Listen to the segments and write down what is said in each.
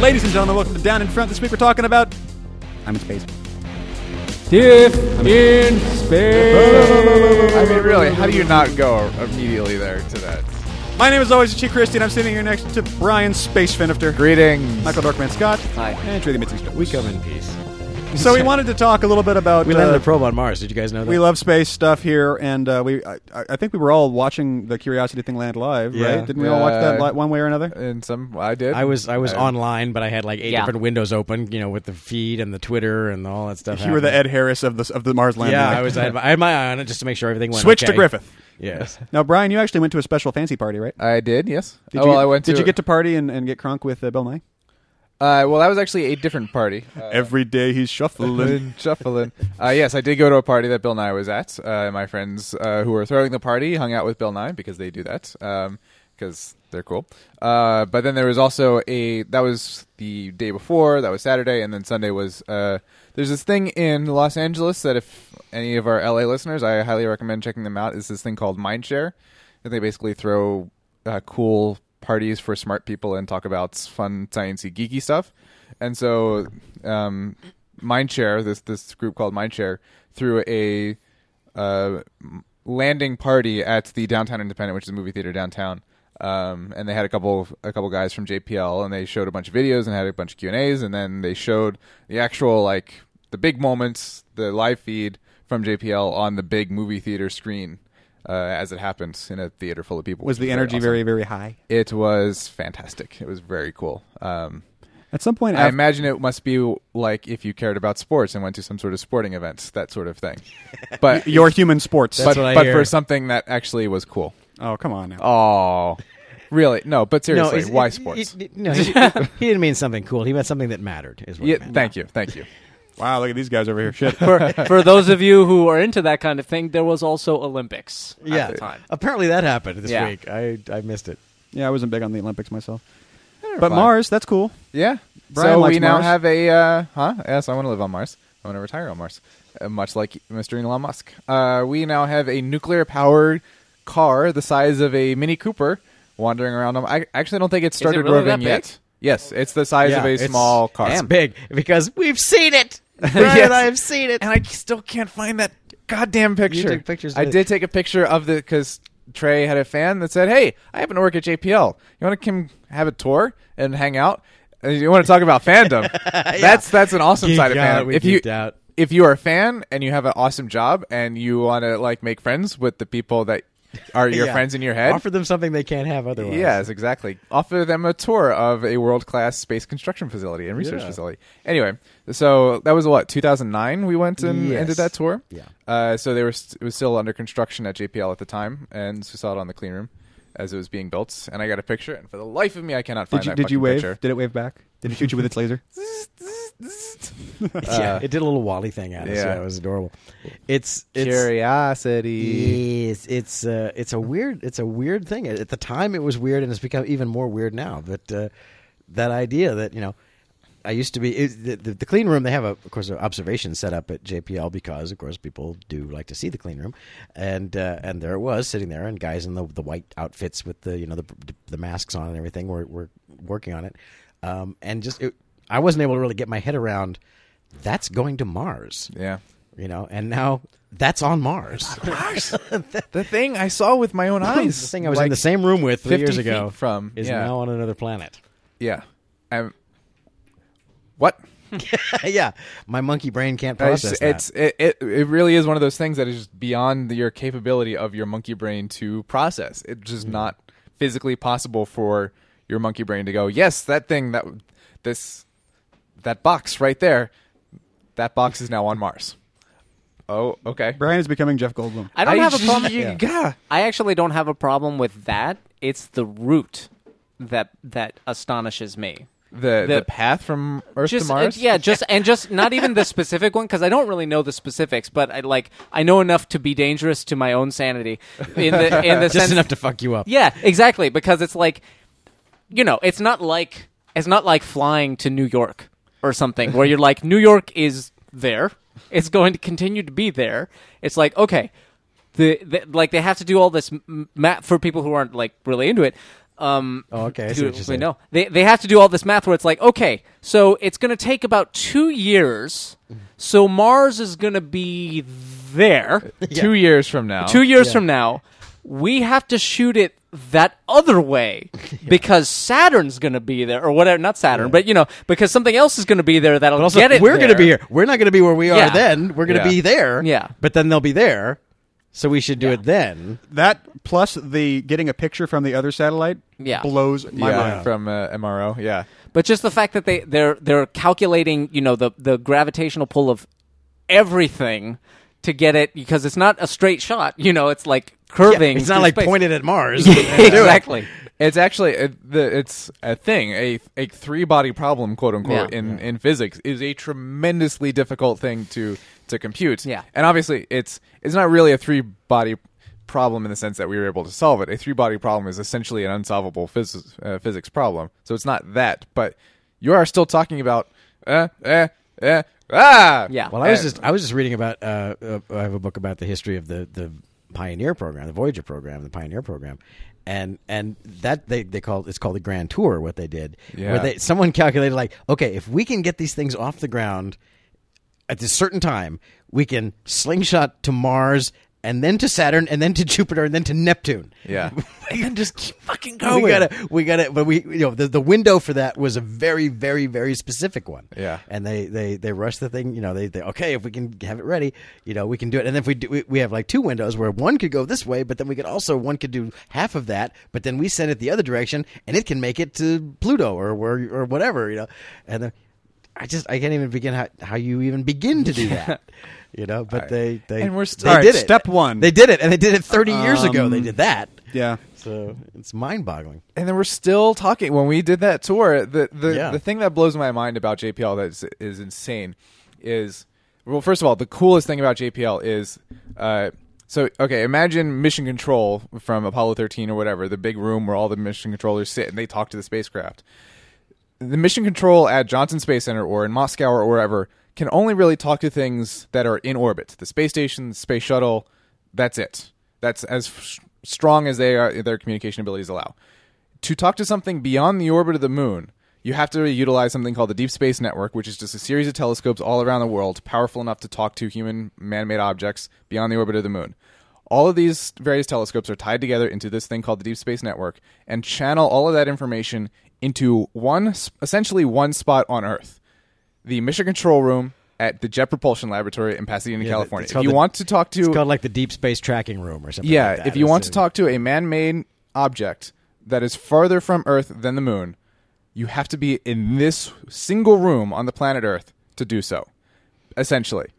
Ladies and gentlemen, welcome to Down in Front. This week we're talking about. I'm in space. Diff in space. I mean, really, how do you not go immediately there to that? My name is always Chi Christie, and I'm sitting here next to Brian Space Finifter, Greetings. Michael Dorkman Scott, Hi. and Trudy Mitzi We come in peace. So we wanted to talk a little bit about. We uh, landed a probe on Mars. Did you guys know that? we love space stuff here, and uh, we I, I think we were all watching the Curiosity thing land live, Yeah. right? Didn't we all watch that li- one way or another? And some, I did. I was I was Uh, online, but I had like eight Yeah. different windows open, you know, with the feed and the Twitter and all that stuff. You were the. Ed Harris of the of the Mars landing. Yeah. I was. I had, my, I had my eye on it just to make sure everything went. Switch to okay. Griffith. Yes. Now, Brian, you actually went to a special fancy party, right? I did. Yes. Did oh, you, well, I went Did to. you get to party and, and get crunk with uh, Bill Nye? Uh, well, that was actually a different party. Uh, Every day he's shuffling. shuffling. Uh, yes, I did go to a party that Bill Nye was at. Uh, my friends uh, who were throwing the party hung out with Bill Nye because they do that because they're cool. Uh, but then there was also a that was the day before. That was Saturday, and then Sunday was. Uh, there's this thing in Los Angeles that if any of our LA listeners, I highly recommend checking them out. Is this thing called Mindshare, and they basically throw uh, cool parties for smart people and talk about fun, sciencey, geeky stuff. And so, um, Mindshare, this this group called Mindshare, threw a uh, landing party at the Downtown Independent, which is a movie theater downtown. Um, and they had a couple a couple guys from JPL, and they showed a bunch of videos and had a bunch of Q and A's, and then they showed the actual like the big moments, the live feed from JPL on the big movie theater screen. Uh, as it happened in a theater full of people, Was which the energy awesome. very, very high? It was fantastic. It was very cool. Um, At some point, I af- imagine it must be like if you cared about sports and went to some sort of sporting events, that sort of thing. But your human sports. That's but, what I but hear. for something that actually was cool. oh, come on now. Oh, really? No, but seriously, it's- why it- sports? it- it- no, he, he didn't mean something cool. He meant something that mattered. Is what yeah, he meant. thank you, thank you. Wow, look at these guys over here. Shit. for, for those of you who are into that kind of thing, there was also Olympics Yeah. at the time. Apparently that happened this Yeah. week. I I missed it. yeah, I wasn't big on the Olympics myself. They're But fine. Mars, that's cool. yeah. Brian so likes we now Mars. have a uh, huh? Yes, I want to live on Mars. I want to retire on Mars, uh, much like Mr. Elon Musk. Uh, we now have a nuclear-powered car the size of a Mini Cooper wandering around. On, I actually don't think it's started really that roving big? yet. Yes, it's the size Yeah, of a it's- small car. It's big because we've seen it. Brian Yes. I have seen it. and I still can't find that goddamn picture. took pictures I did take a picture of the because Trey had a fan that said, "Hey, I happen to work at JPL. You want to come have a tour and hang out? And you want to talk about fandom? That's that's an awesome Geek side of fandom. we If you out. if you are a fan and you have an awesome job and you want to like make friends with the people that are your Yeah. friends in your head, Offer them something they can't have otherwise. Yes, exactly. Offer them a tour of a world class space construction facility and research Yeah. facility. Anyway, so that was what 2009. We went and, Yes. did that tour. Yeah. Uh, so they were st- it was still under construction at JPL at the time, and we saw it on the clean room as it was being built. And I got a picture, and for the life of me, I cannot find Did you that did you wave? picture. Did it wave back? Did it shoot you with its laser? yeah, it did a little WALL-E thing at us. yeah. Yeah, it was adorable. It's it's Curiosity. Yes, it's uh, it's a weird it's a weird thing. At the time, it was weird, and it's become even more weird now. But uh, that idea that you know, I used to be it, the, the, the clean room. They have a, of course, an observation set up at JPL because, of course, people do like to see the clean room, and uh, and there it was sitting there, and guys in the the white outfits with the you know the the masks on and everything were were working on it, um, and just it, I wasn't able to really get my head around. That's going to Mars, Yeah. you know, and now that's on Mars. Mars. The thing I saw with my own eyes. the thing I was like, in the same room with three 50 years ago from is yeah. now on another planet. Yeah. Um, what? yeah, my monkey brain can't It's process that. it's it, it it really is one of those things that is just beyond your capability of your monkey brain to process. It's just mm-hmm. not physically possible for your monkey brain to go, yes, that thing that this that box right there, that box is now on Mars. Oh, okay. Brian is becoming Jeff Goldblum. I don't have a problem. You, yeah. I actually don't have a problem with that. It's the root that that astonishes me. The, the The- path from Earth just to Mars. uh, yeah, just and just not even the specific one because I don't really know the specifics, but I like I know enough to be dangerous to my own sanity in the in the just sense enough to fuck you up. Yeah, exactly. Because it's like, you know, it's not like it's not like flying to New York or something where you're like, New York is there. It's going to continue to be there. It's like, okay, the, the like they have to do all this m- math for people who aren't like really into it. Um, Oh, okay, I see who- what you're saying. know. they they have to do all this math where it's like, okay, so it's going to take about two years. So Mars is going to be there Two years from now. two years Yeah. from now. We have to shoot it that other way because Saturn's going to be there, or whatever. Not Saturn, but you know, because something else is going to be there that'll also, get it. we're going to there. be here. We're not going to be where we are Yeah. then. We're going to Yeah. be there. Yeah. But then they'll be there. So we should do it then. That plus the getting a picture from the other satellite Yeah. blows my yeah, mind. from uh, MRO. Yeah. But just the fact that they they're they're calculating, you know, the the gravitational pull of everything to get it because it's not a straight shot. You know, it's like curving. It's not through like space. pointed at Mars. exactly. It's actually uh, the it's a thing. A a three body problem, quote unquote, Yeah. in in physics is a tremendously difficult thing to to compute. Yeah. and obviously it's it's not really a three body problem in the sense that we were able to solve it. A three body problem is essentially an unsolvable phys- uh, physics problem. So it's not that, but you are still talking about uh eh eh ah. Yeah. Well, I was And- just I was just reading about. Uh, uh, I have a book about the history of the the Pioneer program, the Voyager program, the Pioneer program, and and that they they call it's called the Grand Tour. What they did, Yeah. where they someone calculated like, okay, if we can get these things off the ground at a certain time, we can slingshot to Mars. And then to Saturn, and then to Jupiter, and then to Neptune. Yeah. and then just keep fucking going. We gotta, we gotta, but we, you know, the, the window for that was a very, very, very specific one. Yeah. And they, they, they rush the thing. You know, they, they, okay, if we can have it ready, you know, we can do it. And then if we do, we, we have like two windows where one could go this way, but then we could also one could do half of that, but then we send it the other direction, and it can make it to Pluto or where or whatever, you know. And then I just I can't even begin how, how you even begin to do that. You know, but they they And we're they still- All right, did it. step one. They did it, and they did it thirty years ago. Um, They did that. Yeah. So it's mind boggling. and then we're still talking when we did that tour. The the Yeah. the thing that blows my mind about JPL that is, is insane is well, first of all, the coolest thing about JPL is uh, so okay. Imagine mission control from Apollo 13 or whatever, the big room where all the mission controllers sit and they talk to the spacecraft. The mission control at Johnson Space Center or in Moscow or wherever can only really talk to things that are in orbit. The space station, the space shuttle, that's it. That's as strong as they are, their communication abilities allow to talk to something beyond the orbit of the moon, you have to utilize something called the Deep Space Network, which is just a series of telescopes all around the world, powerful enough to talk to human man made objects beyond the orbit of the moon. All of these various telescopes are tied together into this thing called the Deep Space Network and channel all of that information into one, essentially one spot on Earth the Mission Control Room at the Jet Propulsion Laboratory in Pasadena, Yeah, California. If you the- want to talk to It's called like the Deep Space Tracking Room or something. yeah, like that. if you want a- to talk to a man-made object that is farther from Earth than the moon, you have to be in this single room on the planet Earth to do so. Essentially,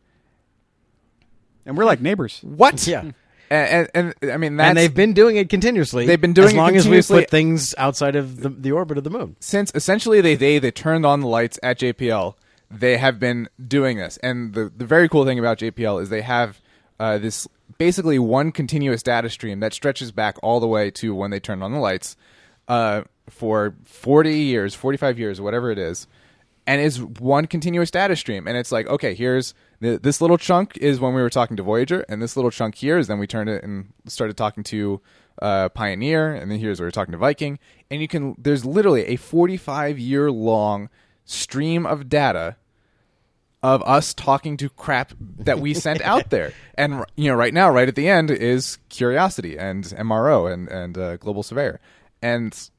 And we're like neighbors. what? Yeah. and, and, and I mean that's and they've been doing it continuously. They've been doing as it long as we put things outside of the, the orbit of the moon. since essentially they they they turned on the lights at JPL. They have been doing this, and the the very cool thing about JPL is they have uh, this basically one continuous data stream that stretches back all the way to when they turned on the lights uh, for forty years, forty five years, whatever it is, and is one continuous data stream. And it's like, okay, here's this little chunk is when we were talking to Voyager, and this little chunk here is then we turned it and started talking to uh, Pioneer, and then here's where we're talking to Viking. And you can there's literally a 45 year long stream of data of us talking to crap that we sent out there. And you know, right now, right at the end is Curiosity and MRO and and uh, Global Surveyor, and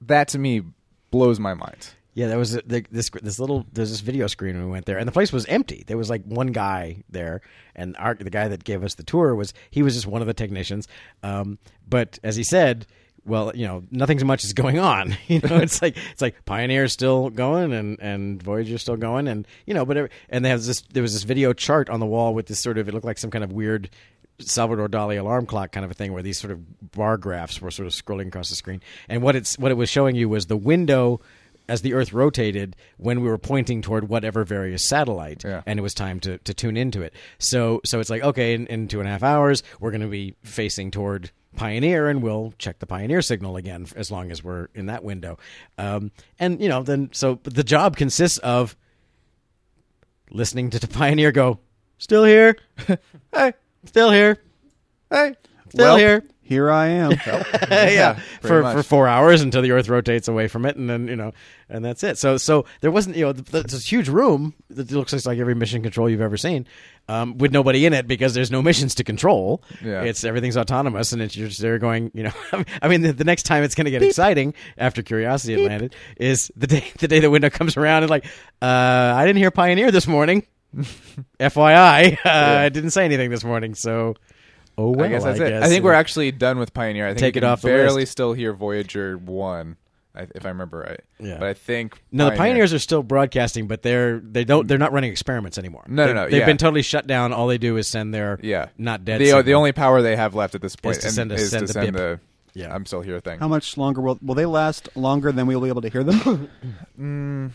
that to me blows my mind. Yeah, there was a, the, this this little there's this video screen when we went there, and the place was empty. There was like one guy there, and our, the guy that gave us the tour was he was just one of the technicians. Um, but as he said, well, you know, nothing's much is going on. You know, it's like it's like Pioneer's still going, and and Voyager's still going, and you know, but every, and they have this there was this video chart on the wall with this sort of it looked like some kind of weird Salvador Dali alarm clock kind of a thing where these sort of bar graphs were sort of scrolling across the screen. And what it's what it was showing you was the window as the Earth rotated when we were pointing toward whatever various satellite, Yeah. and it was time to, to tune into it. So so it's like okay, in, in two and a half hours we're going to be facing toward Pioneer, and we'll check the Pioneer signal again as long as we're in that window. Um, and you know then so the job consists of listening to the Pioneer go still here, Hey, still here. Hey, Still well, here. Here I am. yeah, pretty for much. for four hours until the Earth rotates away from it, and then you know, and that's it. So so there wasn't you know th- th- this huge room that looks like every mission control you've ever seen, um, with nobody in it because there's no missions to control. Yeah. it's everything's autonomous, and it's you're just there going, you know. I mean, the, the next time it's going to get exciting after Curiosity had landed is the day the day the window comes around and like, uh, I didn't hear Pioneer this morning. FYI, uh, I didn't say anything this morning, so. Oh well, I guess that's it. guess. I think we're actually done with Pioneer. I think Take you it can off the barely list. still hear Voyager one, I- if I remember right. Yeah. But I think No, the Pioneers are still broadcasting, but they're they don't they're not running experiments anymore. No, no, They've- no, They've yeah. been totally shut down. All they do is send their yeah not dead. The signal. the only power they have left at this point to and- send a- is send to the send bip. the Yeah. I'm still here thing. How much longer will will they last? Longer than we will be able to hear them? Mm,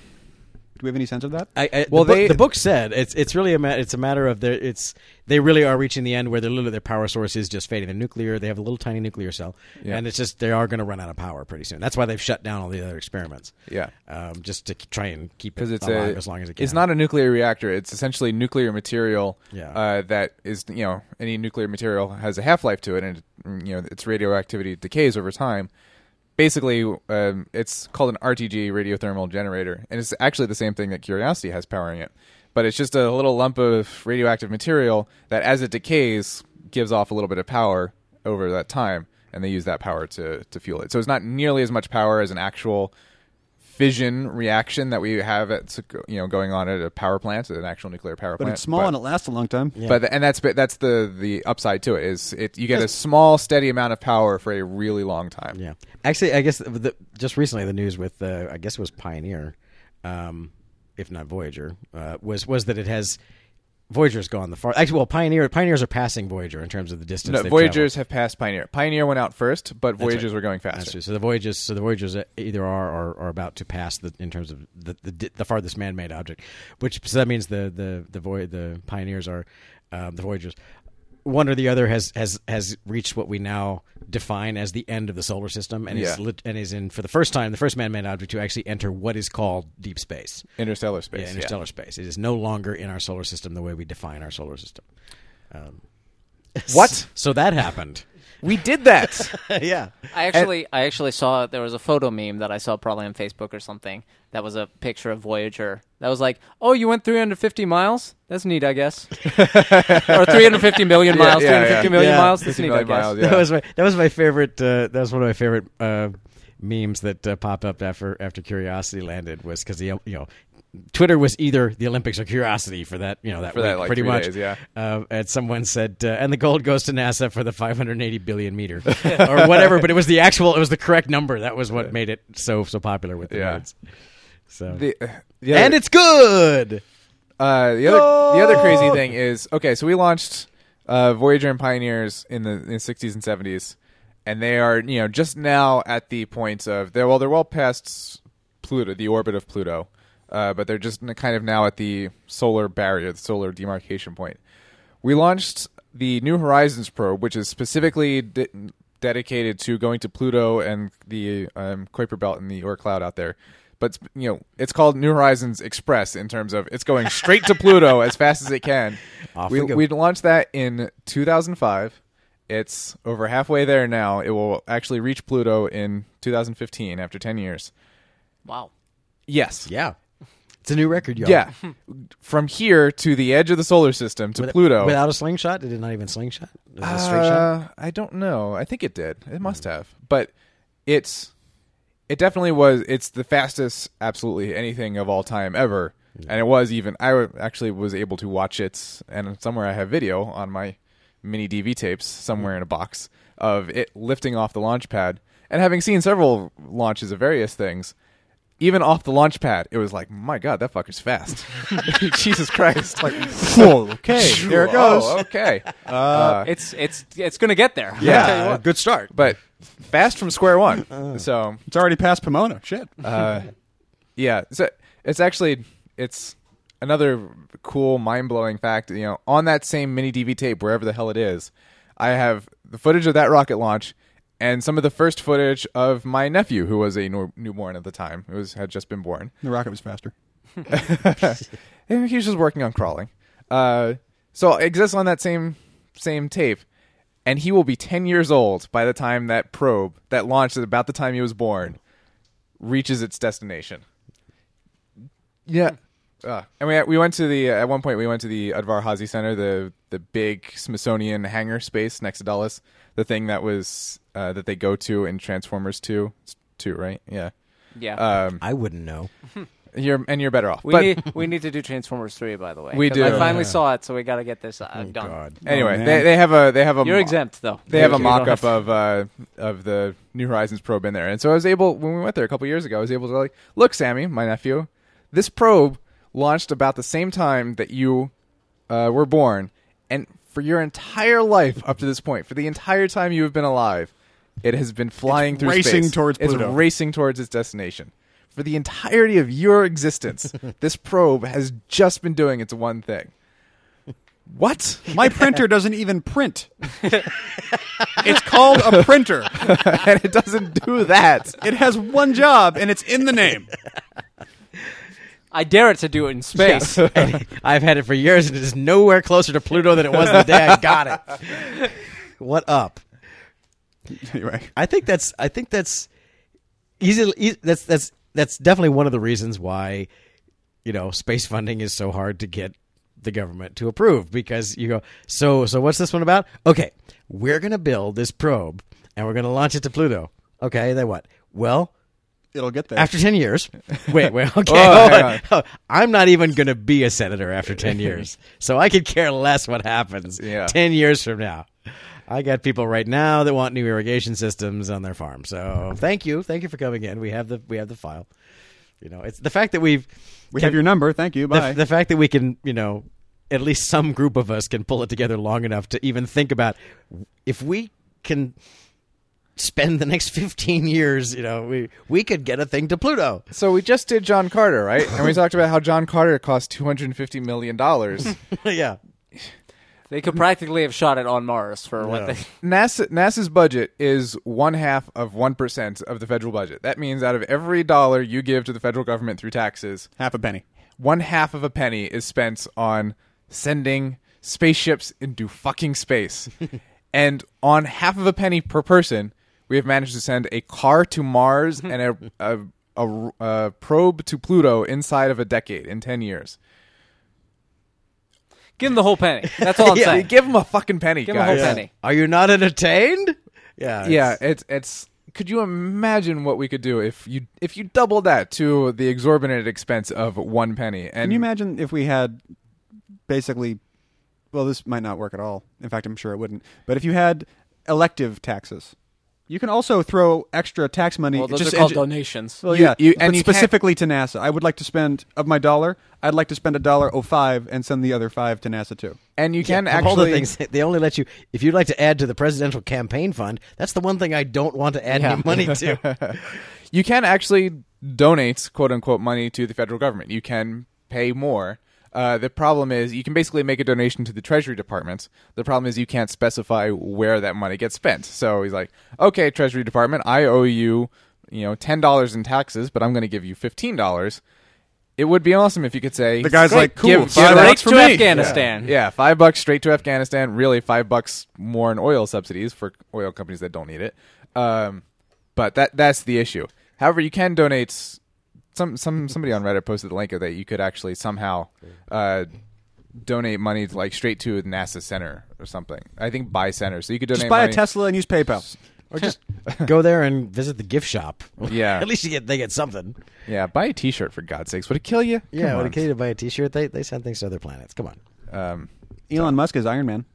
Do we have any sense of that? I, I, Well, the, book, they- the book said it's it's really a ma- it's a matter of their it's they really are reaching the end where their little their power source is just fading. The nuclear they have a little tiny nuclear cell, Yeah. and it's just they are going to run out of power pretty soon. That's why they've shut down all the other experiments. yeah. um, just to try and keep it it's alive a, as long as it can. it's not a nuclear reactor. It's essentially nuclear material. Yeah. Uh, that is, you know, any nuclear material has a half life to it, and you know, its radioactivity decays over time. Basically, um, it's called an RTG radiothermal generator, and it's actually the same thing that Curiosity has powering it. But it's just a little lump of radioactive material that, as it decays, gives off a little bit of power over that time, and they use that power to to fuel it. So it's not nearly as much power as an actual fission reaction that we have at you know going on at a power plant, at an actual nuclear power plant. But it's small and it lasts a long time. Yeah. But and that's that's the the upside to it is it you get a small steady amount of power for a really long time. Yeah, actually, I guess the, the, just recently the news with uh, I guess it was Pioneer, um, if not Voyager, uh, was was that it has Voyager's gone the far. Actually, well, Pioneer Pioneers are passing Voyager in terms of the distance. No, Voyagers traveled. have passed Pioneer. Pioneer went out first, but Voyagers right. were going faster. So the Voyagers, so the Voyagers either are or are about to pass the, in terms of the, the the farthest man-made object, which so that means the the the Voy- the Pioneers are um, the Voyagers. One or the other has has has reached what we now define as the end of the solar system, and is lit, and is in for the first time the first man-made object to actually enter what is called deep space, Interstellar space. yeah, interstellar space. It is no longer in our solar system the way we define our solar system. Um, What? So that happened. We did that. yeah. I actually, I actually saw there was a photo meme that I saw probably on Facebook or something. That was a picture of Voyager. That was like, "Oh, you went 350 miles? That's neat, I guess." or 350 million miles, yeah, 350 yeah. million Yeah. miles. That's neat, I guess. miles, yeah. That was my that was my favorite. Uh, that was one of my favorite uh, memes that uh, popped up after after Curiosity landed was because the you know. Twitter was either the Olympics or Curiosity for that, you know, that For week, that, like, pretty much. days, yeah. Uh, and someone said, uh, and the gold goes to NASA for the 580 billion meter or whatever. But it was the actual, it was the correct number. That was what made it so so popular with the Yeah. nerds. So the, the other, and it's good. Uh, the other the other crazy thing is okay. So we launched uh, Voyager and Pioneers in the in the 60s and 70s, and they are you know just now at the point of they're well they're well past Pluto, the orbit of Pluto, uh, but they're just kind of now at the solar barrier, the solar demarcation point. We launched the New Horizons probe, which is specifically de- dedicated to going to Pluto and the um, Kuiper Belt and the Oort cloud out there. But you know, it's called New Horizons Express in terms of it's going straight to Pluto as fast as it can. Off we we we launched that in 2005. It's over halfway there now. It will actually reach Pluto in 2015 after 10 years. Wow. Yes. Yeah, it's a new record, y'all. Yeah. From here to the edge of the solar system to With- Pluto. without a slingshot. Did it not even slingshot? Was it a straight shot? Uh, I don't know. I think it did. It must have. But it's it definitely was. It's the fastest, absolutely anything of all time ever. And it was even. I actually was able to watch it, and somewhere I have video on my mini DV tapes somewhere in a box of it lifting off the launch pad. And having seen several launches of various things, even off the launch pad, it was like, my God, that fucker's fast. Jesus Christ! Like, Whoa, okay, there it goes. Oh, okay. Uh, It's it's it's gonna get there. Yeah. I'll tell you what. good start. but fast from square one. So It's already past Pomona. Shit. uh, yeah, so it's actually it's another cool, mind blowing fact. You know, on that same mini DV tape, wherever the hell it is, I have the footage of that rocket launch and some of the first footage of my nephew, who was a new- newborn at the time, who was had just been born. the rocket was faster. And he was just working on crawling. Uh, so it exists on that same same tape, and he will be 10 years old by the time that probe that launched at about the time he was born reaches its destination. Yeah. Uh, and we we went to the at one point we went to the Udvar-Hazy Center, the the big Smithsonian hangar space next to Dulles, the thing that was uh, that they go to in Transformers two, two right? Yeah. Yeah. Um, I wouldn't know. you're and you're better off. we but need we need to do Transformers three, by the way. We do. I finally Yeah. saw it, so we got to get this uh, Oh, done. God. anyway, Oh, they they have a they have a You're mo- exempt though. They have a You don't mock up of uh, of the New Horizons probe in there, and so I was able when we went there a couple years ago. I was able to like, look, Sammy, my nephew, this probe launched about the same time that you uh, were born, and for your entire life up to this point, for the entire time you have been alive, it has been flying It's through racing space. towards It's racing towards its destination. For the entirety of your existence, this probe has just been doing its one thing. What? My printer doesn't even print. it's called a printer. and it doesn't do that. It has one job, and it's in the name. I dare it to do it in space. I've had it for years, and it is nowhere closer to Pluto than it was the day I got it. What up? Anyway, I think that's I think that's easy. e- That's that's that's definitely one of the reasons why you know space funding is so hard to get the government to approve because you go so so what's this one about? Okay, we're gonna build this probe and we're gonna launch it to Pluto. Okay, then what? Well, it'll get there. after 10 years wait wait oh, okay Oh, hold hang on. i'm not even going to be a senator after 10 years so i could care less what happens Yeah. 10 years from now i got people right now that want new irrigation systems on their farm so thank you thank you for coming in we have the we have the file you know it's the fact that we've we have your number. Thank you. the, Bye. the fact that we can you know at least some group of us can pull it together long enough to even think about if we can spend the next 15 years you know we we could get a thing to pluto So we just did John Carter, right? And we talked about how John Carter cost two hundred and fifty million dollars. yeah They could practically have shot it on Mars for what Yeah. they. NASA NASA's budget is one half of one percent of the federal budget. That means out of every dollar you give to the federal government through taxes, Half a penny. one half of a penny is spent on sending spaceships into fucking space. and on half of a penny per person, we have managed to send a car to Mars and a, a, a, a probe to Pluto inside of a decade, in 10 years. Give them the whole penny. That's all I'm Yeah. saying. Give them a fucking penny, Give 'em a guys. whole penny. Are you not entertained? Yeah. Yeah, it's- it's it's. Could you imagine what we could do if you if you doubled that to the exorbitant expense of one penny? And Can you imagine if we had basically? Well, this might not work at all. In fact, I'm sure it wouldn't. But if you had elective taxes, you can also throw extra tax money. Well, those just are called engi- donations. Well, You- yeah, you- but and you specifically to NASA. I would like to spend of my dollar. I'd like to spend a dollar oh five and send the other five to NASA too. And you can Of actually all the things they only let you if you'd like to add to the presidential campaign fund that's the one thing i don't want to add Yeah. any money to you can actually donate quote unquote money to the federal government. You can pay more. Uh, the problem is you can basically make a donation to the Treasury Department. The problem is you can't specify where that money gets spent. So he's like, "Okay, Treasury Department, I owe you, you know, ten dollars in taxes, but I'm going to give you fifteen dollars." It would be awesome if you could say The guy's like, "Cool, give- five give that- bucks Straight for to me." Afghanistan. yeah, five bucks straight to Afghanistan. Really, five bucks more in oil subsidies for oil companies that don't need it. Um, but that that's the issue. However, you can donate. Some some somebody on Reddit posted the link of that you could actually somehow uh, donate money to, like straight to the NASA center or something. I think buy center, so you could donate. Just buy money- a Tesla and use PayPal. or just go there and visit the gift shop Yeah. at least you get they get something Yeah, buy a T-shirt for God's sakes. Would it kill you? yeah Come when on. a kid to buy a t-shirt they, they send things to other planets come on Um, Elon Musk is Iron Man.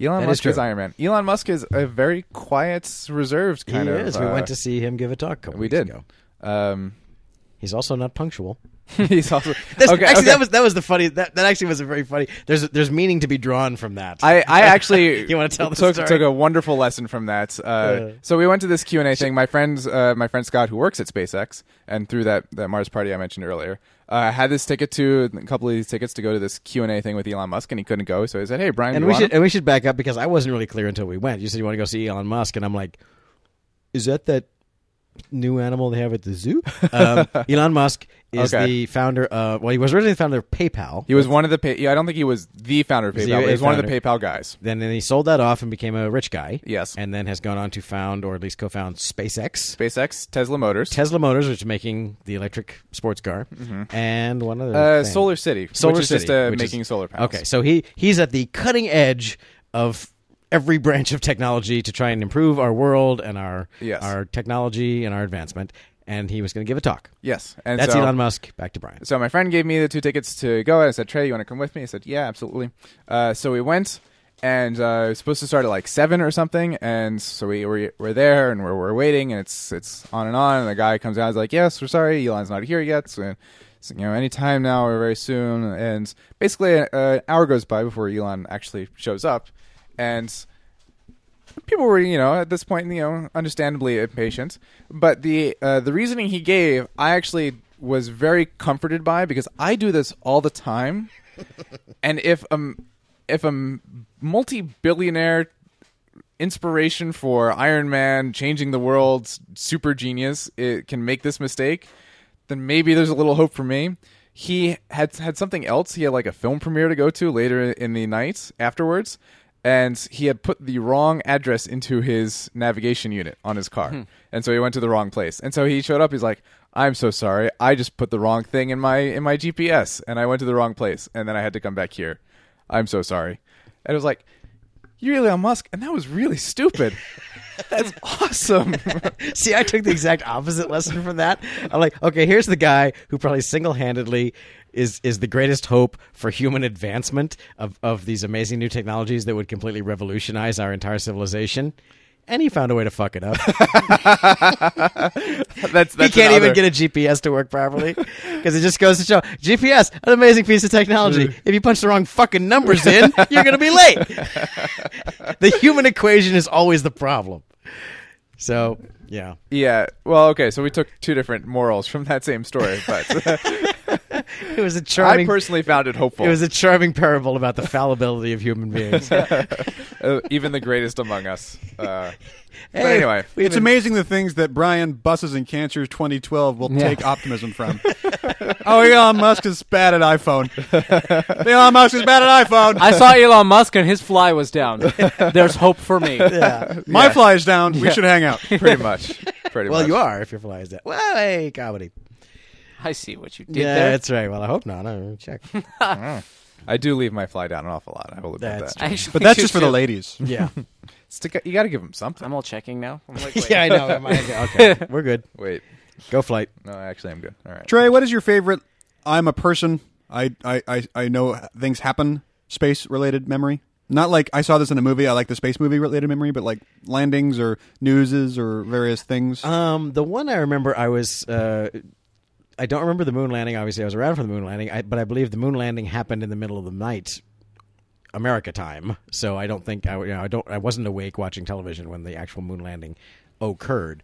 Elon That is Musk is, true. Iron Man. Elon Musk is a very quiet, reserved kind he of. is we uh, went to see him give a talk a couple We weeks did. ago. Um, he's also not punctual he's also That's- okay. actually okay. that was that was the funny that, that actually was a very funny there's there's meaning to be drawn from that I, I actually You wanna tell the took, story? took a wonderful lesson from that. Uh, Uh. so we went to this Q and A thing. My friends, uh, my friend Scott, who works at SpaceX, and through that that Mars party I mentioned earlier, uh, had this ticket to a couple of these tickets to go to this Q and A thing with Elon Musk, and he couldn't go. So he said, "Hey, Brian, and you we want should him?" and we should back up because I wasn't really clear until we went. You said you want to go see Elon Musk, and I'm like, is that that new animal they have at the zoo. Um, Elon Musk is Okay. the founder of. Well, he was originally the founder of PayPal. He was one of the. Pay- yeah, I don't think he was the founder of PayPal. he but a He was one of the founder? PayPal guys. Then, then he sold that off and became a rich guy. Yes. and then has gone on to found or at least co-found SpaceX. SpaceX, Tesla Motors, Tesla Motors, which is making the electric sports car, and one other uh, thing. Solar City, Solar which is City, just uh, which is- making solar panels. Okay, so he he's at the cutting edge of every branch of technology to try and improve our world and our Yes. our technology and our advancement. And he was going to give a talk. Yes, and That's so, Elon Musk. Back to Brian. So my friend gave me the two tickets to go. And I said, Trey, you want to come with me? I said, yeah, absolutely. Uh, so we went, and uh, it was supposed to start at like seven or something. And so we were we're there, and we're, we're waiting, and it's it's on and on. And the guy comes out, he's like, yes, we're sorry, Elon's not here yet. So, so, you know, anytime now or very soon. And basically, uh, an hour goes by before Elon actually shows up, and people were, you know, at this point, you know, understandably impatient. But the uh, the reasoning he gave, I actually was very comforted by because I do this all the time. and if um if a multi billionaire inspiration for Iron Man changing the world, super genius, it can make this mistake, then maybe there's a little hope for me. He had had something else. He had like a film premiere to go to later in the night afterwards, and he had put the wrong address into his navigation unit on his car, hmm. and so he went to the wrong place. And so he showed up. He's like, "I'm so sorry. I just put the wrong thing in my in my GPS, and I went to the wrong place, and then I had to come back here. I'm so sorry." And it was like, "You're Elon Musk," and that was really stupid. That's awesome. See, I took the exact opposite lesson from that. I'm like, okay, here's the guy who probably single-handedly is is the greatest hope for human advancement of of these amazing new technologies that would completely revolutionize our entire civilization. And he found a way to fuck it up. that's, that's he can't another- even get a GPS to work properly because it just goes to show GPS, an amazing piece of technology. Mm. if you punch the wrong fucking numbers in, you're going to be late. the human equation is always the problem. So, yeah. Yeah. Well, okay. So we took two different morals from that same story, but It was a charming I personally found it hopeful. It was a charming parable about the fallibility of human beings. uh, even the greatest among us. Uh, but anyway, we've It's been- amazing the things that Brian Buses and Cancers 2012 will Yeah. take optimism from. oh, Elon Musk is bad at iPhone. Elon Musk is bad at iPhone. I saw Elon Musk and his fly was down. There's hope for me. Yeah. My fly is down. We should hang out. pretty much. Pretty Well, much. you are if your fly is dead. Well, hey, comedy. I see what you did yeah, there. that's right. Well, I hope not. I check. I do leave my fly down an awful lot. I will admit That's that. I actually But that's do just for the too. ladies. Yeah. Stick, you got to give them something. I'm all checking now. I'm like, wait. yeah, I know. Am I- Okay, we're good. Wait. Go flight. No, actually, I'm good. All right. Trey, what is your favorite? I'm a person. I I I, I know things happen. Space related memory. Not like I saw this in a movie. I like the space movie related memory, but like landings or newses or various things. Um, the one I remember, I was. Uh, I don't remember the moon landing. Obviously, I was around for the moon landing, I, but I believe the moon landing happened in the middle of the night, America time. So I don't think I, you know, I don't. I wasn't awake watching television when the actual moon landing occurred.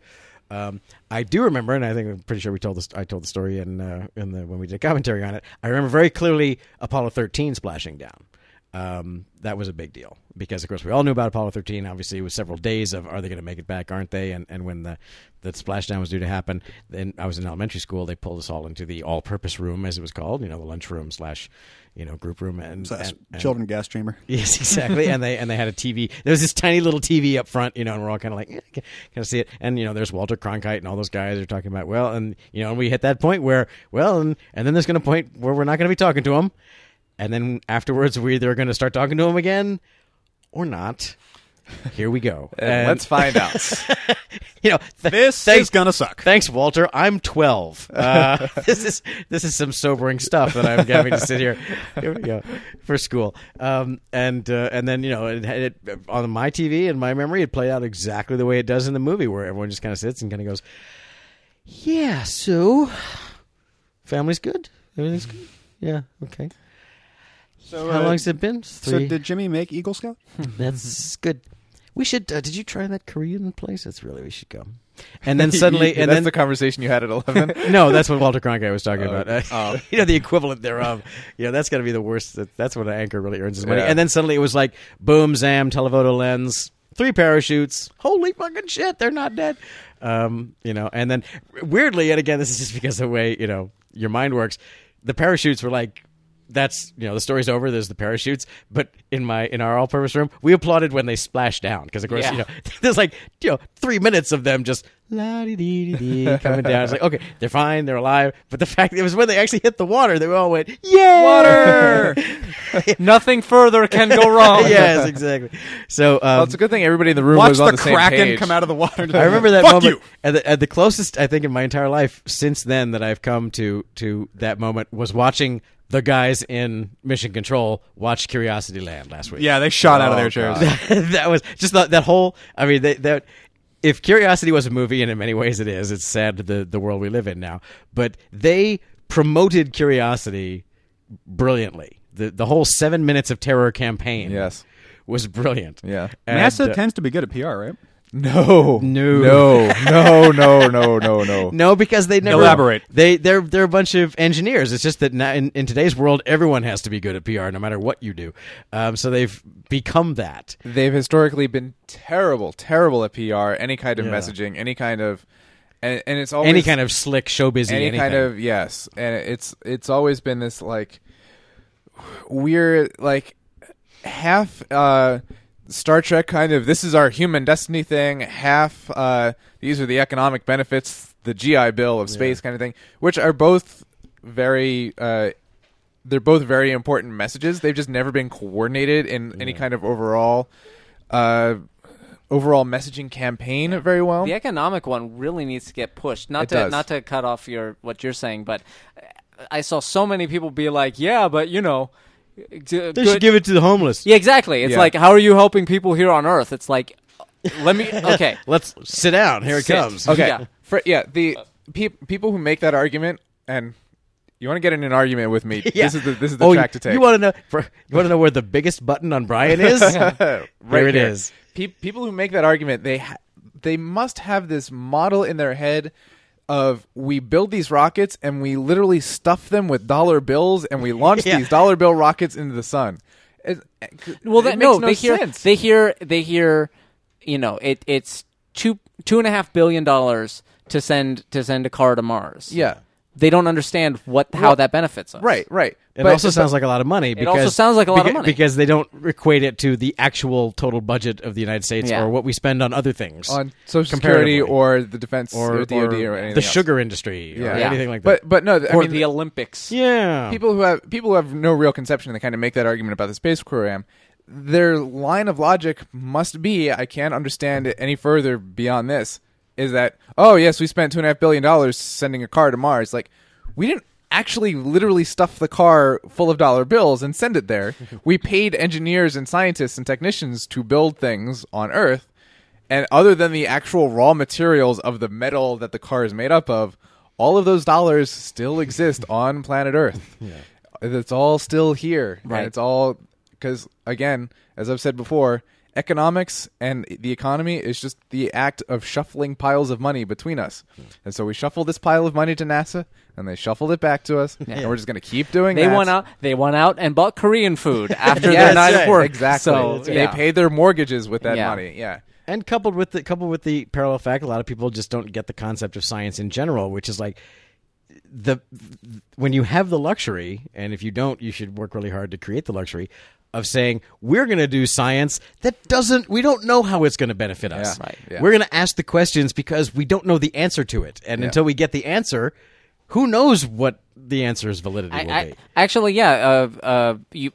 Um, I do remember, and I think I'm pretty sure we told this. I told the story in uh, in the when we did commentary on it. I remember very clearly Apollo 13 splashing down. Um, that was a big deal because, of course, we all knew about Apollo 13. Obviously, it was several days of are they going to make it back, aren't they? And and when the the splashdown was due to happen, then I was in elementary school. They pulled us all into the all-purpose room, as it was called, you know, the lunchroom slash, you know, group room, and, Slash and- and- children gas chamber. Yes, exactly. and they and they had a TV. There was this tiny little TV up front, you know, and we're all kind of like, eh, kind of see it. And you know, there's Walter Cronkite and all those guys are talking about well, and you know, and we hit that point where well, and and then there's going to point where we're not going to be talking to him, and then afterwards we're either going to start talking to him again or not. Here we go. And let's find out. you know, th- This thanks- is gonna suck. Thanks, Walter. I'm 12. Uh, this is this is some sobering stuff that I'm having to sit here. Here we go for school. Um, and uh, and then you know it, it, on my TV and my memory, it played out exactly the way it does in the movie, where everyone just kind of sits and kind of goes, "Yeah, so family's good. Everything's good. Yeah, okay. So, How uh, long has it been? So did Jimmy make Eagle Scout? That's good. We should. Uh, did you try that Korean place? That's really we should go. And then suddenly, and that's then the conversation you had at 11. no, that's what Walter Cronkite was talking Oh, about. Uh, you know, the equivalent thereof. You know, that's got to be the worst. That, that's what an anchor really earns his money. Yeah. And then suddenly it was like, boom, zam, telephoto lens, three parachutes. Holy fucking shit, they're not dead. Um, you know, and then weirdly, and again, this is just because of the way you know your mind works. The parachutes were like. That's you know the story's over. There's the parachutes, but in my in our all-purpose room, we applauded when they splashed down because of course Yeah. you know there's like you know three minutes of them just la coming down. It's like okay, they're fine, they're alive. But the fact it was when they actually hit the water, they all went yay Water. Nothing further can go wrong. yes, exactly. So um, Well, it's a good thing everybody in the room Watch was on the the, kraken page. come out of the water. I remember that Fuck moment you. At, the, at the closest I think in my entire life since then that I've come to to that moment was watching the guys in Mission Control watched Curiosity Land last week. Yeah, they shot out of Oh, their chairs. God. that was just that, that whole. I mean, they, that if Curiosity was a movie, and in many ways it is, it's sad the the world we live in now. But they promoted Curiosity brilliantly. The the whole seven minutes of terror campaign, Yes. was brilliant. Yeah. And, NASA uh, tends to be good at PR, right? No, no, no, no, no, no, no, no. no, because they never Elaborate. They they're they're a bunch of engineers. It's just that now in, in today's world, everyone has to be good at PR, no matter what you do. Um, so they've become that. They've historically been terrible, terrible at PR, any kind of Yeah. messaging, any kind of, and, and it's always any kind of slick showbiz, any anything. kind of yes, and it's it's always been this like weird like half uh Star Trek kind of this is our human destiny thing, half uh these are the economic benefits, the GI Bill of space kind of thing, which are both very uh they're both very important messages. They've just never been coordinated in any kind of overall uh overall messaging campaign very well. The economic one really needs to get pushed. Not It to does. not to cut off your what you're saying, but I saw so many people be like, "Yeah, but you know, g- uh, They should give it to the homeless. Yeah, exactly. It's Yeah. like, how are you helping people here on Earth? It's like, let me. Okay, Let's sit down. Here it Sit. comes. Okay. Yeah. For, yeah. The pe- people who make that argument, and you want to get in an argument with me. Yeah. This is the this is the oh, track you, to take. You want to know? For, you want to know where the biggest button on Brian is? right it here. is. Pe- people who make that argument, they ha- they must have this model in their head of we build these rockets and we literally stuff them with dollar bills and we launch Yeah. these dollar bill rockets into the sun. It, well, that, makes no, no they hear, sense. they hear, they hear. You know, it it's two two and a half billion dollars to send to send a car to Mars. yeah. They don't understand what how Well, that benefits us. Right. Right. It But- also but- sounds like a lot of money. Because, also sounds like a lot of beca- money. because they don't equate it to the actual total budget of the United States Yeah. or what we spend on other things, on Social Security comparatively. or the defense or, or, DoD or or, anything the else. sugar industry, yeah. or Yeah. anything like that. But but no, I Or mean, the Olympics. yeah, people who have people who have no real conception they kind of make that argument about the space program their line of logic must be i can't understand it any further beyond this is that oh yes we spent two and a half billion dollars sending a car to mars like we didn't actually literally stuff the car full of dollar bills and send it there we paid engineers and scientists and technicians to build things on earth and other than the actual raw materials of the metal that the car is made up of, all of those dollars still exist on planet Earth. Yeah. It's all still here. Right. It's all because, again, as I've said before, economics and the economy is just the act of shuffling piles of money between us. Hmm. And so we shuffle this pile of money to NASA, and they shuffled it back to us, and we're just going to keep doing They that. went out. They went out and bought Korean food after Yes, their night right. of work. Exactly. So they yeah. paid their mortgages with that Yeah. money. Yeah. and coupled with the coupled with the parallel fact, a lot of people just don't get the concept of science in general, which is like the when you have the luxury, and if you don't, you should work really hard to create the luxury of saying we're going to do science that doesn't we don't know how it's going to benefit us. Yeah, right, yeah. We're going to ask the questions because we don't know the answer to it, and Yeah. until we get the answer, who knows what the answer's validity I, will I, be. actually, yeah. Uh, uh, you,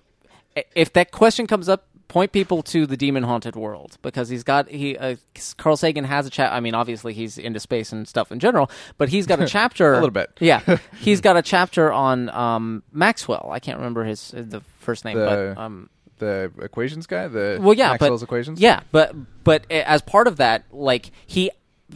if that question comes up, point people to the demon haunted world because he's got he. Uh, Carl Sagan has a chat. I mean, obviously he's into space and stuff in general, but he's got a chapter. A little bit. Yeah, he's got a chapter on um, Maxwell. I can't remember his uh, the first name, The- but um, The equations guy? The well, yeah, Maxwell's but equations? Yeah, but but uh, as part of that, like he.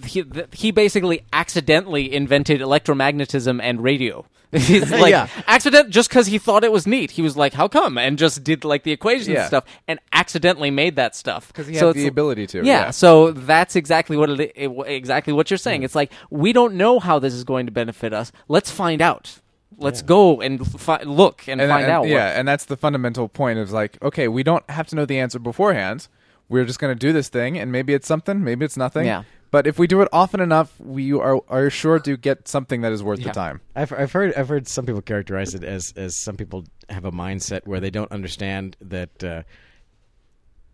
He, he basically accidentally invented electromagnetism and radio. He's like Yeah. accident just because he thought it was neat. He was like, "How come?" and just did like the equations Yeah. and stuff, and accidentally made that stuff 'Cause he So had the ability to, Yeah, yeah. so that's exactly what it, it, exactly what you're saying. Hmm. It's like we don't know how this is going to benefit us. Let's find out. Let's go and fi- look and, and, find and- out. Yeah, what- and that's the fundamental point of like, okay, we don't have to know the answer beforehand. we're just going to do this thing, and maybe it's something, maybe it's nothing. Yeah. But if we do it often enough, we are are sure to get something that is worth Yeah. the time. I've, I've heard I've heard some people characterize it as as some people have a mindset where they don't understand that uh,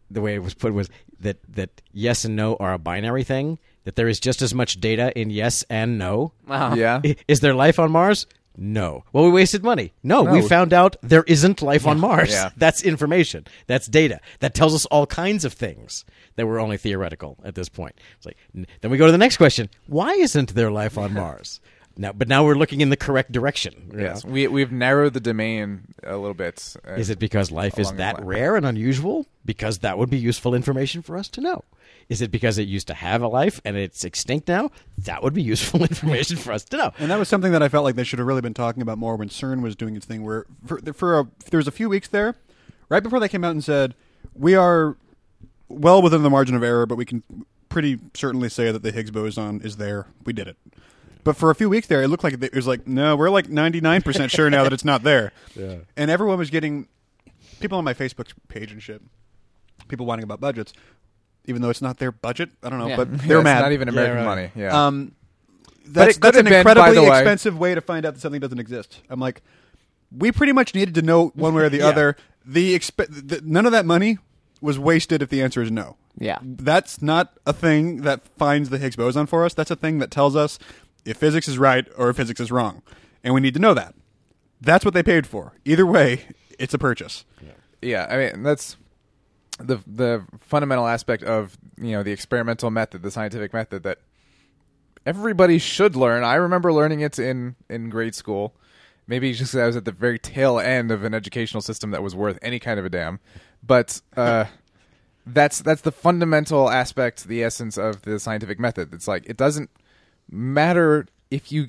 the way it was put was that that yes and no are a binary thing. That there is just as much data in yes and no. Wow. Yeah. Is there life on Mars? No. Well, we wasted money. No, No. we found out there isn't life on Mars. Yeah. That's information. That's data. That tells us all kinds of things that were only theoretical at this point. It's like n- then we go to the next question: Why isn't there life on Mars? Now, but now we're looking in the correct direction. Yes, know? we we've narrowed the domain a little bit. uh, Is it because life is that line. rare and unusual? Because that would be useful information for us to know. Is it because it used to have a life and it's extinct now? That would be useful information for us to know. And that was something that I felt like they should have really been talking about more when CERN was doing its thing. Where for, for a, there was a few weeks there, right before they came out and said we are well within the margin of error, but we can pretty certainly say that the Higgs boson is there. We did it. But for a few weeks there, it looked like it was like no, we're like ninety nine percent sure now that it's not there. Yeah. And everyone was getting people on my Facebook page and shit. People whining about budgets, even though it's not their budget. I don't know, Yeah. but they're it's mad. Not even American right. money. Yeah. Um, that's, could that's have an been, by incredibly the way- expensive way to find out that something doesn't exist. I'm like, we pretty much needed to know one way or the Yeah. other. The, exp- the none of that money was wasted if the answer is no. Yeah. That's not a thing that finds the Higgs boson for us. That's a thing that tells us if physics is right or if physics is wrong, and we need to know that. That's what they paid for. Either way, it's a purchase. yeah, I mean that's the the fundamental aspect of you know the experimental method, the scientific method that everybody should learn. I remember learning it in in grade school. Maybe just I was at the very tail end of an educational system that was worth any kind of a damn. But uh, that's that's the fundamental aspect, the essence of the scientific method. It's like it doesn't matter if you.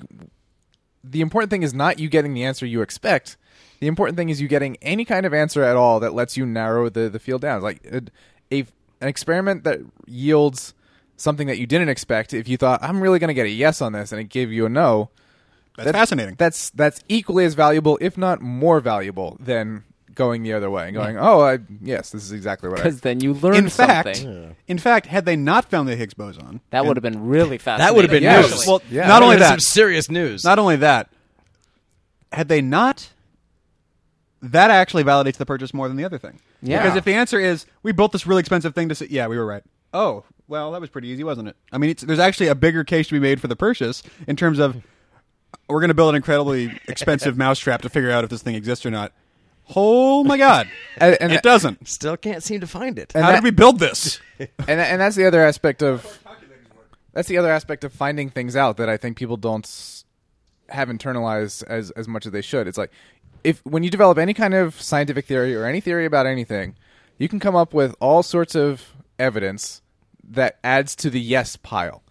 The important thing is not you getting the answer you expect. The important thing is you getting any kind of answer at all that lets you narrow the, the field down. Like a, a an experiment that yields something that you didn't expect. If you thought I'm really going to get a yes on this, and it gave you a no, That's fascinating. That's that's equally as valuable, if not more valuable, than going the other way and going, oh, I, yes, this is exactly what I. Because then you learn in fact, something. in fact, had they not found the Higgs boson, That would have been really fascinating. That would have been Yeah, news. Well, Yeah. not only that, some serious news. Not only that, had they not, that actually validates the purchase more than the other thing. Yeah. Because if the answer is we built this really expensive thing to say, yeah, we were right. Oh, well, that was pretty easy, wasn't it? I mean, it's, there's actually a bigger case to be made for the purchase in terms of we're going to build an incredibly expensive mousetrap to figure out if this thing exists or not. Oh my God, And- and it that- doesn't. Still can't seem to find it. And How that- did we build this? and and that's the other aspect of that's the other aspect of finding things out that I think people don't s- have internalized as as much as they should. It's like if when you develop any kind of scientific theory or any theory about anything, you can come up with all sorts of evidence that adds to the yes pile.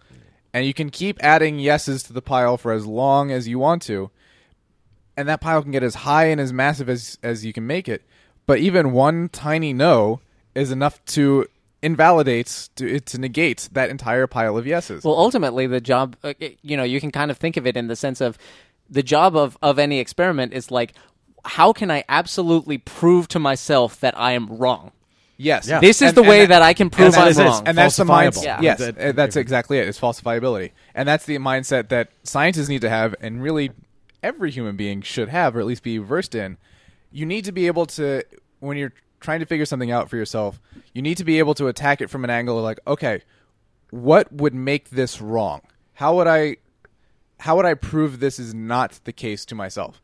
And you can keep adding yeses to the pile for as long as you want to. And that pile can get as high and as massive as as you can make it. But even one tiny no is enough to invalidate to to negate that entire pile of yeses. Well, ultimately, the job, uh, you know, you can kind of think of it in the sense of the job of, of any experiment is like, how can I absolutely prove to myself that I am wrong? yes, Yeah. This is And- the and way that- that I can prove I'm wrong. And that's the mindset. Yeah. Yes, That- that's exactly it. It's falsifiability, and that's the mindset that scientists need to have, and really every human being should have, or at least be versed in. You need to be able to, when you're trying to figure something out for yourself, you need to be able to attack it from an angle of like, okay, what would make this wrong? How would I, how would I prove this is not the case to myself?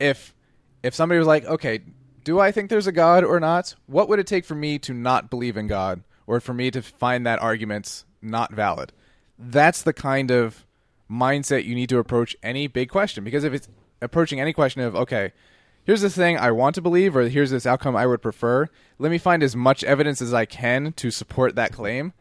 if if somebody was like, okay, do I think there's a God or not? What would it take for me to not believe in God or for me to find that argument not valid? That's the kind of mindset you need to approach any big question because if it's approaching any question of, okay, here's this thing I want to believe or here's this outcome I would prefer, let me find as much evidence as I can to support that claim.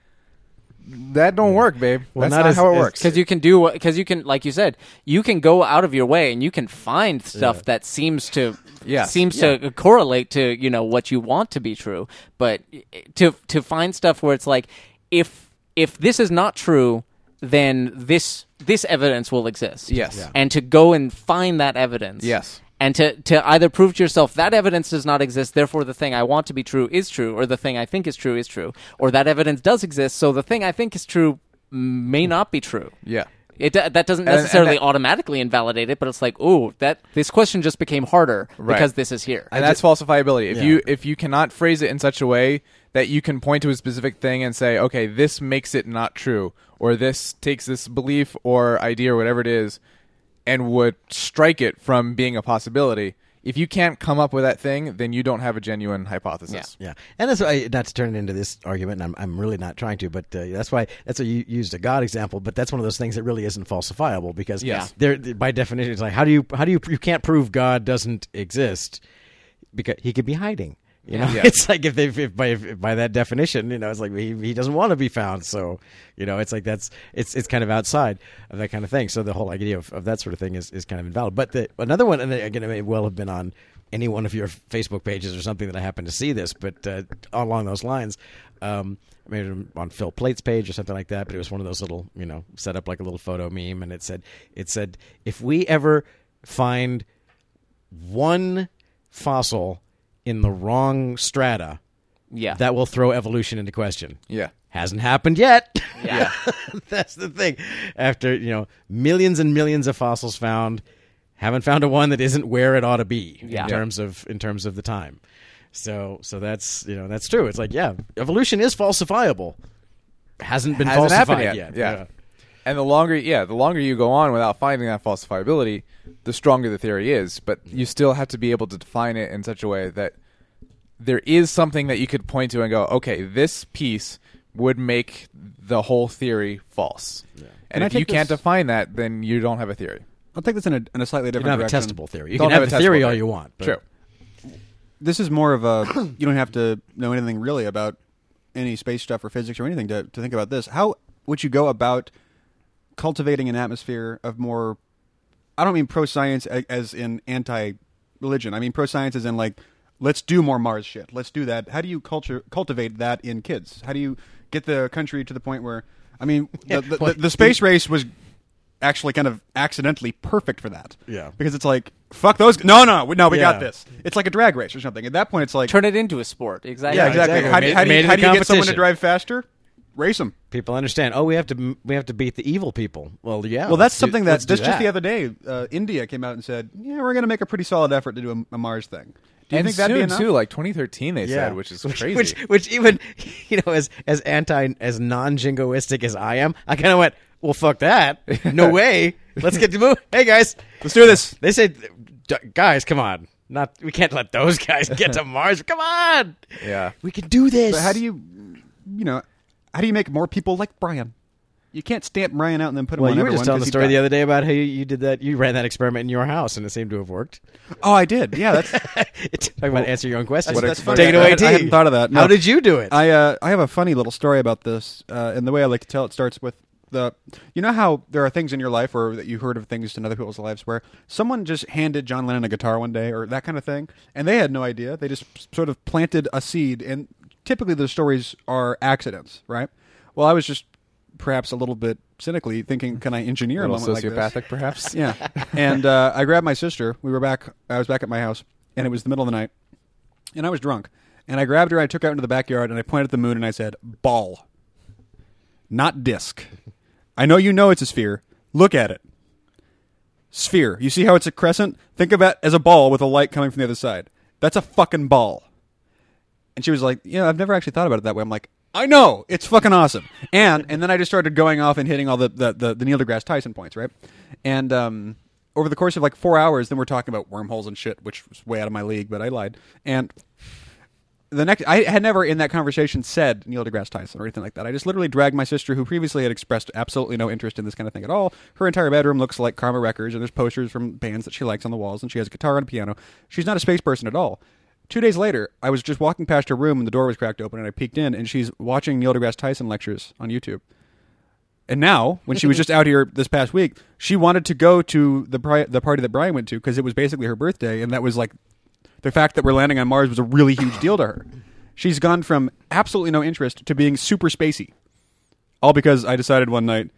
That don't work, babe. Well, That's not not, as- how it as- works. because you can do because you can like you said you can go out of your way and you can find stuff that seems to yeah seems to correlate to you know what you want to be true but eh, eh, to to find stuff where it's like if if this is not true then this this evidence will exist Yes. Yeah. and to go and find that evidence Yes. And to, to either prove to yourself that evidence does not exist, therefore the thing I want to be true is true, or the thing I think is true is true, or that evidence does exist, so the thing I think is true may not be true. Yeah. It that doesn't And- and necessarily that- automatically invalidate it, but it's like, ooh, that this question just became harder Right. because this is here. and that's falsifiability. If Yeah. you if you cannot phrase it in such a way that you can point to a specific thing and say, okay, this makes it not true, or this takes this belief or idea or whatever it is, and would strike it from being a possibility. If you can't come up with that thing, then you don't have a genuine hypothesis. Yeah, yeah. and that's why not to turn it into this argument. And I'm I'm really not trying to, but uh, that's why that's why you used a God example. But that's one of those things that really isn't falsifiable because Yes. there by definition it's like how do you how do you you can't prove God doesn't exist because he could be hiding. You know, Yeah. it's like if they if by if by that definition, you know, it's like he, he doesn't want to be found. So you know, it's like that's it's it's kind of outside of that kind of thing. So the whole idea of, of that sort of thing is, is kind of invalid. But the another one, and again, it may well have been on any one of your Facebook pages or something that I happened to see this, but uh, along those lines. Um, maybe on Phil Plait's page or something like that, but it was one of those little, you know, set up like a little photo meme, and it said, "It said if we ever find one fossil in the wrong strata, yeah. that will throw evolution into question. Yeah. Hasn't happened yet. Yeah. That's the thing. After, you know, millions and millions of fossils found, haven't found a one that isn't where it ought to be Yeah. in terms of in terms of the time. So so that's you know, that's true. It's like, yeah, evolution is falsifiable. Hasn't been Hasn't falsified yet. yet. Yeah. And the longer, yeah, the longer you go on without finding that falsifiability, the stronger the theory is. But you still have to be able to define it in such a way that there is something that you could point to and go, okay, this piece would make the whole theory false. And Can if you take can't define that, then you don't have a theory. I'll take this in a, in a slightly You different don't have a testable theory. You Don't can have, have a theory all you want. But True. This is more of a you don't have to know anything really about any space stuff or physics or anything to, to think about this. How would you go about cultivating an atmosphere of more I don't mean pro science as in anti religion. I mean pro science as in like let's do more Mars shit. Let's do that. How do you culture cultivate that in kids? How do you get the country to the point where I mean the, the, the, the space race was actually kind of accidentally perfect for that. Yeah. Because it's like fuck those g- no no no we Yeah. got this. It's like a drag race or something. At that point it's like Turn it into a sport. Exactly. yeah, exactly. exactly. How do, Made- how do you, how do you get someone to drive faster? Race them. people understand. Oh, we have to we have to beat the evil people. Well, yeah. Well, let's that's do- something that let's do just just that. the other day, uh, India came out and said, "Yeah, we're going to make a pretty solid effort to do a, a Mars thing." Do you and think that'd soon be enough? too, like 2013, they said, which is crazy. Which, which even you know, as as anti as non jingoistic as I am, I kind of went, well, fuck that. No way. Let's get to move. Hey guys, Let's do this. they said, "D- guys, come on. Not we can't let those guys get to Mars. Come on. yeah. We can do this. But how do you, you know, how do you make more people like Brian? You can't stamp Brian out and then put him Well, on you were just telling the he story the other day about how you, you did that. You ran that experiment in your house, and it seemed to have worked. Oh, I did. Yeah, that's Talking about answer your own question. That's- that's funny. Take it away, I T. hadn't thought of that. No. How did you do it? I uh, I have a funny little story about this, uh, and the way I like to tell it starts with the. You know how there are things in your life, or that you heard of things in other people's lives, where someone just handed John Lennon a guitar one day, or that kind of thing, and they had no idea. They just sort of planted a seed, and typically the stories are accidents, right? Well, I was just perhaps a little bit cynically thinking, can I engineer A a moment like this? sociopathic, perhaps. Yeah. and uh, I grabbed my sister. We were back. I was back at my house, and it was the middle of the night, and I was drunk. And I grabbed her. I took her out into the backyard, and I pointed at the moon, and I said, "Ball, not disc. I know you know it's a sphere. Look at it. Sphere. You see how it's a crescent? Think of it as a ball with a light coming from the other side. That's a fucking ball." And she was like, "Yeah, I've never actually thought about it that way." I'm like, "I know, it's fucking awesome." And and then I just started going off and hitting all the the, the, the Neil deGrasse Tyson points, right? And um, over the course of like four hours, then we're talking about wormholes and shit, which was way out of my league, but I lied. And the next, I had never in that conversation said Neil deGrasse Tyson or anything like that. I just literally dragged my sister, who previously had expressed absolutely no interest in this kind of thing at all. Her entire bedroom looks like Karma Records, and there's posters from bands that she likes on the walls, and she has a guitar and a piano. She's not a space person at all. Two days later, I was just walking past her room, and the door was cracked open, and I peeked in, and she's watching Neil deGrasse Tyson lectures on YouTube. And now, when she was just out here this past week, she wanted to go to the the party that Brian went to because it was basically her birthday, and that was like the fact that we're landing on Mars was a really huge deal to her. She's gone from absolutely no interest to being super spacey, all because I decided one night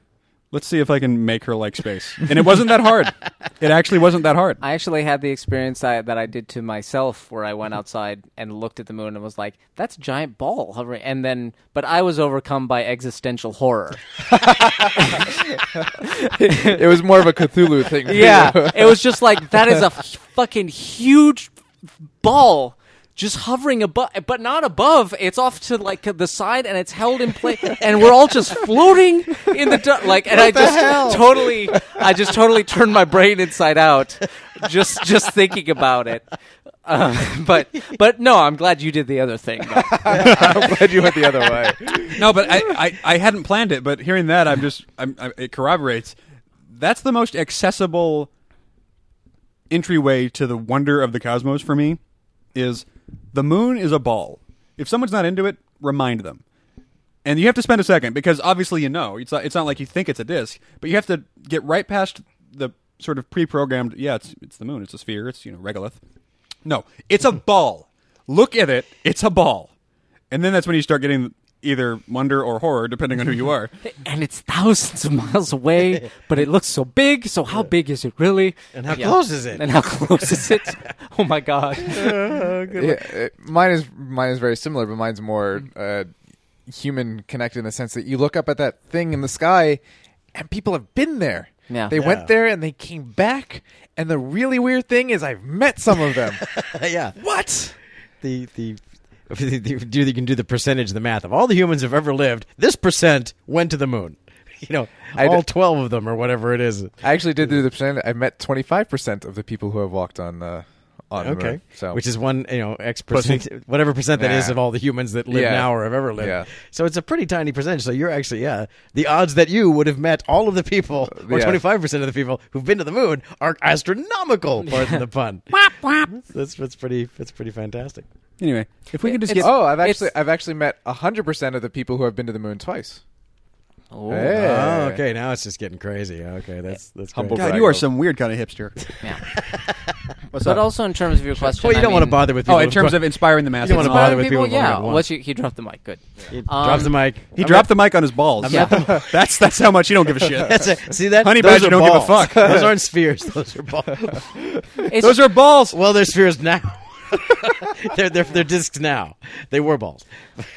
Let's see if I can make her like space. And it wasn't that hard. It actually wasn't that hard. I actually had the experience I, that I did to myself, where I went outside and looked at the moon and was like, "That's a giant ball hovering." And then, but I was overcome by existential horror. it was more of a Cthulhu thing. Yeah, it was just like that is a f- fucking huge ball just hovering above, but not above. It's off to like the side, and it's held in place, and we're all just floating in the dark. Like, and I just totally, I just totally turned my brain inside out, just just thinking about it. Uh, but but no, I'm glad you did the other thing. I'm glad you went the other way. No, but I, I, I hadn't planned it. But hearing that, I'm just I'm, I, it corroborates. That's the most accessible entryway to the wonder of the cosmos for me. Is the moon is a ball. If someone's not into it, remind them. And you have to spend a second because obviously you know it's not, it's not like you think it's a disc, but you have to get right past the sort of pre-programmed. Yeah, it's it's the moon. It's a sphere. It's you know regolith. No, it's a ball. Look at it. It's a ball. And then that's when you start getting either wonder or horror, depending on who you are. and it's thousands of miles away, but it looks so big. So how big is it really? And how Yeah. close is it? And how close is it? Oh my god! Yeah, it- mine is mine is very similar, but mine's more uh, human connected in the sense that you look up at that thing in the sky, and people have been there. Yeah. They Yeah. went there and they came back. And the really weird thing is, I've met some of them. yeah. what? The the. the- the- do you can do the percentage, the math of all the humans who've ever lived. This percent went to the moon. You know, I all d- twelve of them or whatever it is. I actually did do the percent. I met twenty five percent of the people who have walked on uh, on the Okay, moon. So which is one you know X Plus- percent, whatever percent that is Nah. of all the humans that live Yeah. now or have ever lived. Yeah. So it's a pretty tiny percentage. So you're actually yeah, the odds that you would have met all of the people or Yeah. twenty five percent of the people who've been to the moon are astronomical. Pardon the pun. that's that's pretty that's pretty fantastic. Anyway, if we could just get oh, I've actually I've actually met hundred percent of the people who have been to the moon twice. Oh, Hey. Oh, okay. Now it's just getting crazy. Okay, that's that's Humble great. God, you are some weird kind of hipster. yeah. What's But up? also in terms of your question, Well, you I don't want to mean- bother with people. oh, in terms of inspiring the masses. don't wanna No. bother with people people, yeah. don't Unless you, he dropped the mic, good. He Um, drops the mic. He dropped the mic on his balls. Yeah. that's that's how much you don't give a shit. That's a, see that Honey those badger are don't give a balls. fuck. those aren't spheres. Those are balls. It's- Those are balls. Well, they're spheres now. they're, they're they're discs now. They were balls.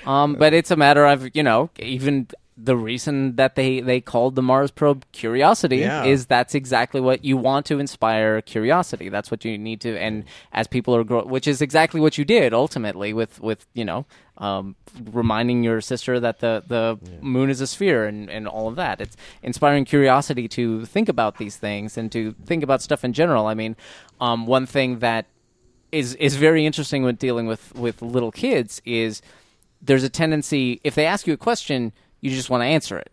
Um, but it's a matter of you know even the reason that they they called the Mars probe Curiosity Yeah. is that's exactly what you want to inspire curiosity. That's what you need to, and as people are grow, which is exactly what you did ultimately with with you know. Um, reminding your sister that the, the moon is a sphere and, and all of that. It's inspiring curiosity to think about these things and to think about stuff in general. I mean, um, one thing that is is very interesting when dealing with with little kids is there's a tendency if they ask you a question you just want to answer it.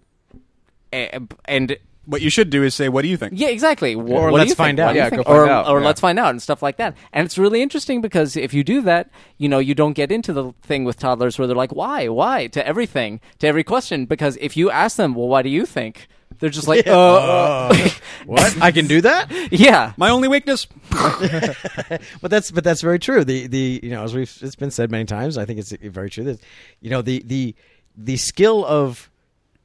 And, and What you should do is say, "What do you think?" yeah exactly. Wh- Or let's find out. Yeah, think? go find or, out, or yeah. let's find out and stuff like that. And it's really interesting because if you do that you know you don't get into the thing with toddlers where they're like why? Why? to everything to every question. Because if you ask them well why do you think they're just like uh, uh What? I can do that? yeah My only weakness. But that's but that's very true. The the you know as we've it's been said many times. I think it's very true that you know the the the skill of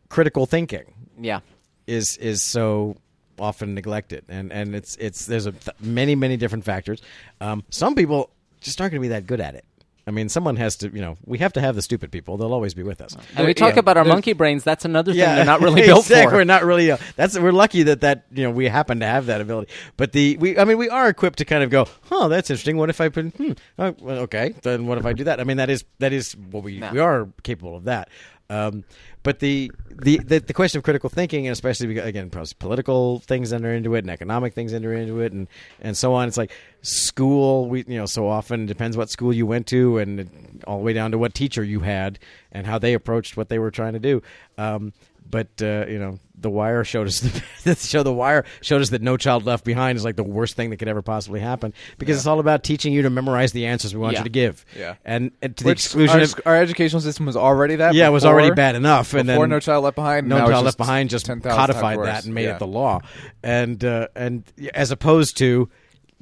critical thinking yeah is is so often neglected, and and it's it's there's a th- many many different factors. Um, some people just aren't going to be that good at it. I mean, someone has to, you know, we have to have the stupid people. They'll always be with us. and we talk Yeah. about our monkey brains that's another thing they're not really built exactly. for We're not really. Uh, that's we're lucky that that you know we happen to have that ability. But the we, I mean, we are equipped to kind of go, huh, that's interesting. What if I put, hmm, oh, well, okay, then what if I do that? I mean, that is that is what we Yeah. we are capable of that. Um, but the, the the the question of critical thinking, and especially because, again, political things enter into it, and economic things enter into it, and and so on. It's like school. We you know so often depends what school you went to, and all the way down to what teacher you had and how they approached what they were trying to do. Um, but uh, you know, The Wire showed us the, the show. The Wire showed us that No Child Left Behind is like the worst thing that could ever possibly happen because it's all about teaching you to memorize the answers we want Yeah. you to give. Yeah. and, and to the exclusion our, of our educational system was already that. yeah, it was already bad enough. And before then No Child Left Behind. No Child just Left Behind just 10,000 codified that and made Yeah. it the law, and uh, and as opposed to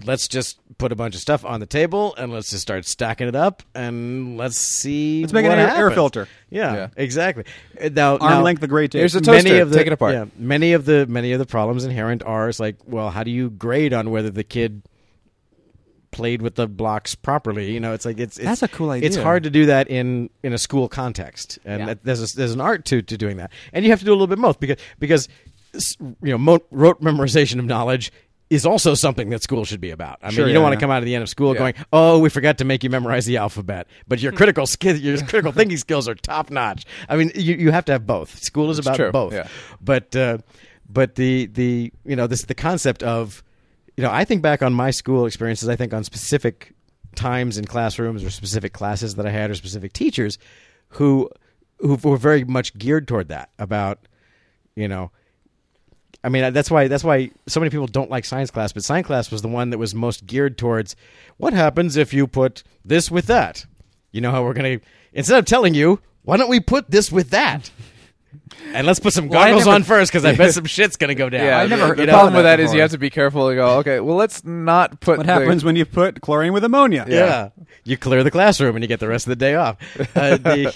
let's just put a bunch of stuff on the table and let's just start stacking it up and let's see. Let's make an what air- air filter. Yeah, Yeah. exactly. Uh, Now, Arm now- length the great tape. Here's a many toaster. of the, Take it apart. Yeah, many of the many of the problems inherent are is like, well, how do you grade on whether the kid played with the blocks properly? You know, it's like it's, it's That's a cool idea. It's hard to do that in in a school context, and Yeah. that- there's a, there's an art to to doing that, and you have to do a little bit both because because you know mo- rote memorization of knowledge. Is also something that school should be about. I mean, Sure, you yeah, don't want to yeah. come out of the end of school Yeah. going, "Oh, we forgot to make you memorize the alphabet," but your critical skill, your critical thinking skills are top notch. I mean, you, you have to have both. School is It's about true, both but uh, but the the you know this the concept of you know I think back on my school experiences. I think on specific times in classrooms or specific classes that I had or specific teachers who who were very much geared toward that about you know. I mean that's why that's why so many people don't like science class, but science class was the one that was most geared towards what happens if you put this with that. You know how we're gonna instead of telling you, why don't we put this with that? And let's put some Well, goggles never- on first because I bet some shit's gonna go down. Yeah, I never the- heard- The know, problem with that that is before. you have to be careful to go. Okay, well, let's not put. what the- happens when you put chlorine with ammonia? yeah. You clear the classroom and you get the rest of the day off. Uh, the,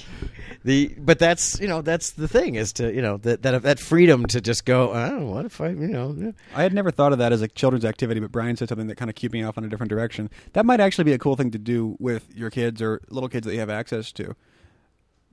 the, but that's you know that's the thing is to you know that that that freedom to just go. Oh, what if I you know yeah. I had never thought of that as a children's activity, but Brian said something that kind of kept me off in a different direction. That might actually be a cool thing to do with your kids or little kids that you have access to.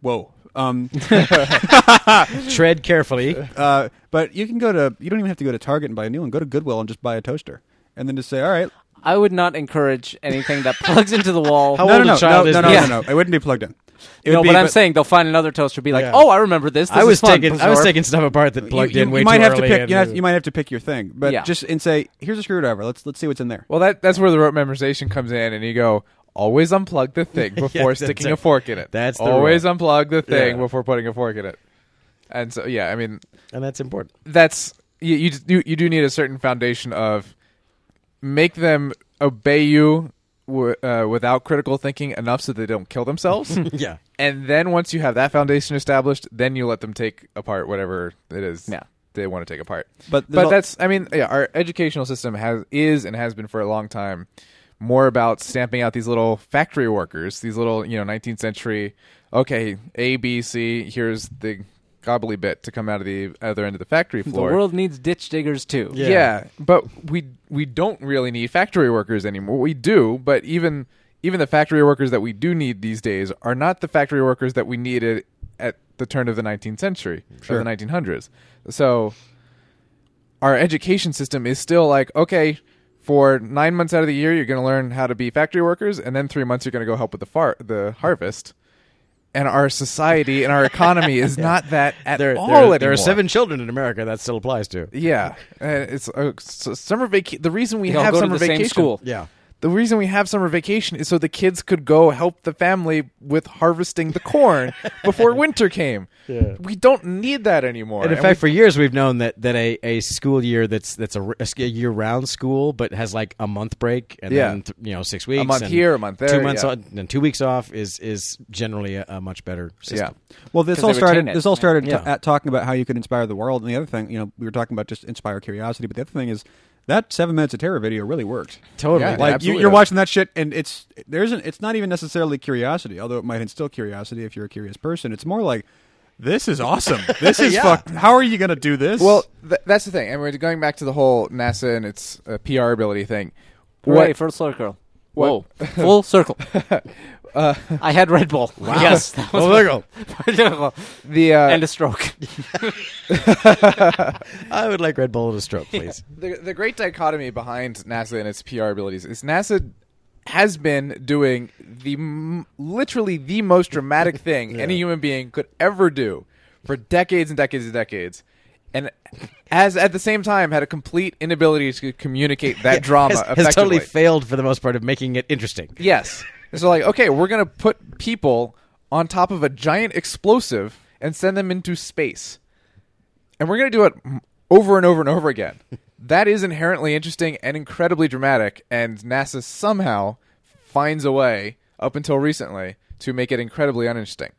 Whoa. Um, tread carefully. uh, but you can go to, you don't even have to go to Target and buy a new one. Go to Goodwill and just buy a toaster. And then just say, all right. I would not encourage anything that plugs into the wall. How no, old no, a no, child no, is no, no, this? no, no. It wouldn't be plugged in. It no, would but I'm saying they'll find another toaster, be like, Yeah. "Oh, I remember this." this I is was fun. taking I was taking stuff apart that plugged you, in you, way you might too have to pick. You, have, uh, you might have to pick your thing, but Yeah. just and say, "Here's a screwdriver. Let's let's see what's in there." Well, that that's where the rote memorization comes in, and you go always unplug the thing before that's sticking it. a fork in it. That's the always rule. unplug the thing Yeah. before putting a fork in it. And so, yeah, I mean, and that's important. that's you. You you do need a certain foundation of make them obey you w- uh, without critical thinking enough so they don't kill themselves. yeah. and then once you have that foundation established, then you let them take apart whatever it is Yeah. they want to take apart. But but al- that's I mean, yeah, our educational system has is and has been for a long time more about stamping out these little factory workers, these little you know 19th century. Okay, A B C. Here's the gobbly bit to come out of the other end of the factory floor. The world needs ditch diggers too. Yeah. Yeah. but we we don't really need factory workers anymore. We do, but even even the factory workers that we do need these days are not the factory workers that we needed at the turn of the 19th century Sure. or the 1900s. So our education system is still like okay. For nine months out of the year, you're going to learn how to be factory workers, and then three months you're going to go help with the far- the harvest. And our society and our economy is not that at There, all there, anymore. there are seven children in America that still applies to. Yeah, and it's uh, s- summer vacation. The reason we They all have go to summer the same vacation, school. Yeah. The reason we have summer vacation is so the kids could go help the family with harvesting the corn before winter came. Yeah. We don't need that anymore. And in And fact, we- for years we've known that, that a, a school year that's that's a, r- a year round school, but has like a month break and Yeah. then th- you know six weeks, a month and here, a month there, two months yeah. on, and two weeks off is is generally a, a much better system. yeah. Well, this 'Cause all started. it. This all started Yeah. t- at talking about how you could inspire the world, and the other thing, you know, we were talking about just inspire curiosity, but the other thing is that seven minutes of terror video really worked. Totally. Yeah, Like you, you're watching that shit, and it's there isn't. It's not even necessarily curiosity, although it might instill curiosity if you're a curious person. It's more like this is awesome. This is Yeah. fuck. How are you going to do this? Well, th- that's the thing. And we're going back to the whole NASA and its uh, PR ability thing. Hooray, What- full circle. What- Whoa, full circle. I had Red Bull. Yes, that was my- the uh, and a stroke. I would like Red Bull and a stroke, please. the the great dichotomy behind NASA and its PR abilities is NASA has been doing the m- literally the most dramatic thing any human being could ever do for decades and decades and decades. And has at the same time had a complete inability to communicate that drama has, has totally failed for the most part of making it interesting. Yes. So like, okay, we're gonna put people on top of a giant explosive and send them into space, and we're gonna do it over and over and over again. that is inherently interesting and incredibly dramatic, and NASA somehow finds a way, up until recently, to make it incredibly uninteresting.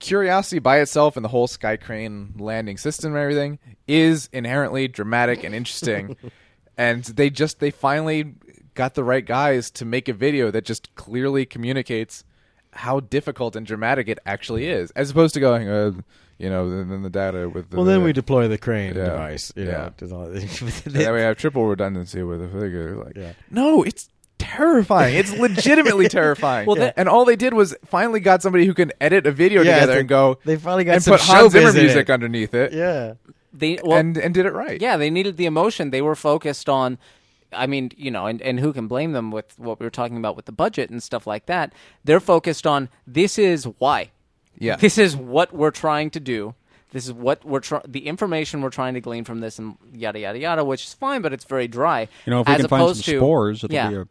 Curiosity by itself and the whole sky crane landing system and everything is inherently dramatic and interesting. and they just they finally got the right guys to make a video that just clearly communicates how difficult and dramatic it actually is, as opposed to going, uh, you know, then then the data with the Well, then we deploy the crane Yeah. device. You know, Yeah. does all- that we have triple redundancy with the figure. Like, Yeah. no, it's terrifying. It's legitimately terrifying. Well, that- and all they did was finally got somebody who can edit a video Yeah, together they- and go they finally got and some put Hans Zimmer music it. underneath it. yeah. They well, and and did it right. Yeah, they needed the emotion. They were focused on I mean, you know, and, and who can blame them with what we were talking about with the budget and stuff like that? They're focused on this is why. Yeah. This is what we're trying to do. This is what we're trying. The information we're trying to glean from this, and yada yada yada, which is fine, but it's very dry. You know, if we as can find some to, spores, it'll yeah, be a-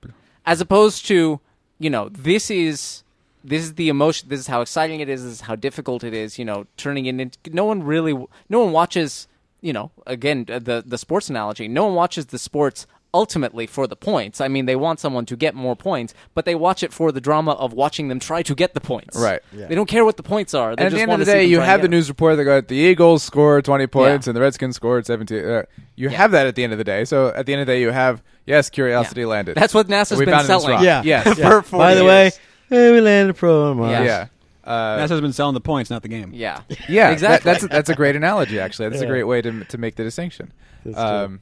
as opposed to, you know, this is this is the emotion. This is how exciting it is. This is how difficult it is. You know, turning it into. No one really. No one watches. You know, again, uh, the the sports analogy. No one watches the sports ultimately for the points. I mean, they want someone to get more points, but they watch it for the drama of watching them try to get the points. Right. Yeah. They don't care what the points are. They And at just the end of the day, you have the news report that got the Eagles scored 20 points Yeah. and the Redskins scored 17. Uh, you Yeah. have that at the end of the day. So at the end of the day, you have, yes, Curiosity Yeah. landed. That's what NASA's been found it in this selling. rock. Yeah. Yes. For 40 By the way, hey, we landed pro on Mars. Yeah. yeah. Uh, NASA's been selling the points, not the game. Yeah. yeah, that- Exactly. that's that's a great analogy. Actually, that's a great way to to make the distinction. That's Um,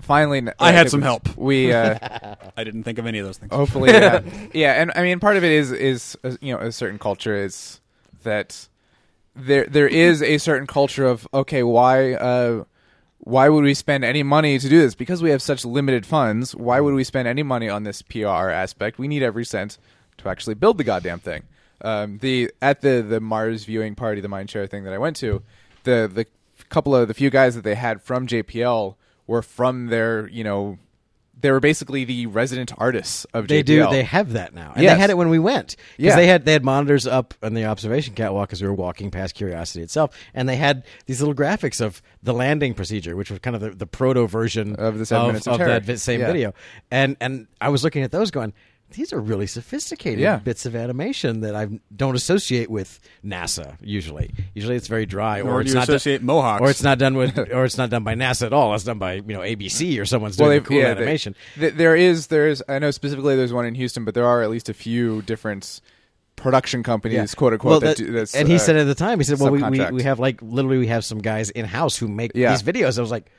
finally, I had uh, some help. We uh, I didn't think of any of those things. hopefully, yeah. yeah, and I mean, part of it is is uh, you know a certain culture is that there there is a certain culture of okay, why uh, why would we spend any money to do this? Because we have such limited funds. Why would we spend any money on this PR aspect? We need every cent to actually build the goddamn thing. Um, the at the the Mars viewing party, the Mindshare thing that I went to, the the couple of the few guys that they had from JPL were from their you know they were basically the resident artists of They do. They have that now, and Yes. they had it when we went because Yeah. they had they had monitors up on the observation catwalk as we were walking past Curiosity itself, and they had these little graphics of the landing procedure, which was kind of the, the proto version Of the seven minutes of of that same Yeah. video. And and I was looking at those, going, these are really sophisticated Yeah. bits of animation that I don't associate with NASA. Usually, usually it's very dry, Nor or it's you not associate Mohawks. or it's not done with, or it's not done by NASA at all. It's done by you know ABC or someone's well, doing cool yeah, animation. th- there is, there is. I know specifically there's one in Houston, but there are at least a few different production companies, quote unquote. Well, that, that- do, that's, and he uh, said at the time, he said, "Well, we, we, we have like literally we have some guys in house who make Yeah. these videos." I was like,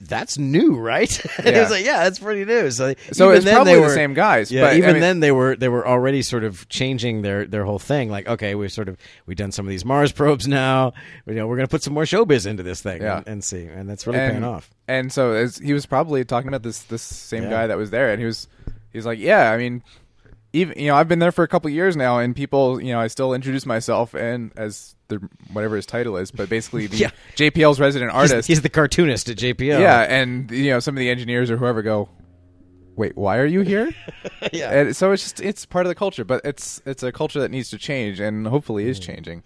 "That's new, right?" Yeah. was like, "Yeah, that's pretty new." So, So it's then probably they the same guys, Yeah, but, I even mean- then they were they were already sort of changing their their whole thing. Like, okay, we've sort of we've done some of these Mars probes now. You know, we're going to put some more showbiz into this thing Yeah. and, and see, and that's really and, paying off. And so as he was probably talking about this this same Yeah. guy that was there, and he was he's like, yeah, I mean, even you know, I've been there for a couple years now, and people, you know, I still introduce myself and as the whatever his title is, but basically the Yeah. JPL's resident artist. he's the cartoonist at JPL. yeah, and you know, some of the engineers or whoever go, wait, why are you here? yeah. and so it's just it's part of the culture, but it's it's a culture that needs to change, and hopefully Mm. is changing.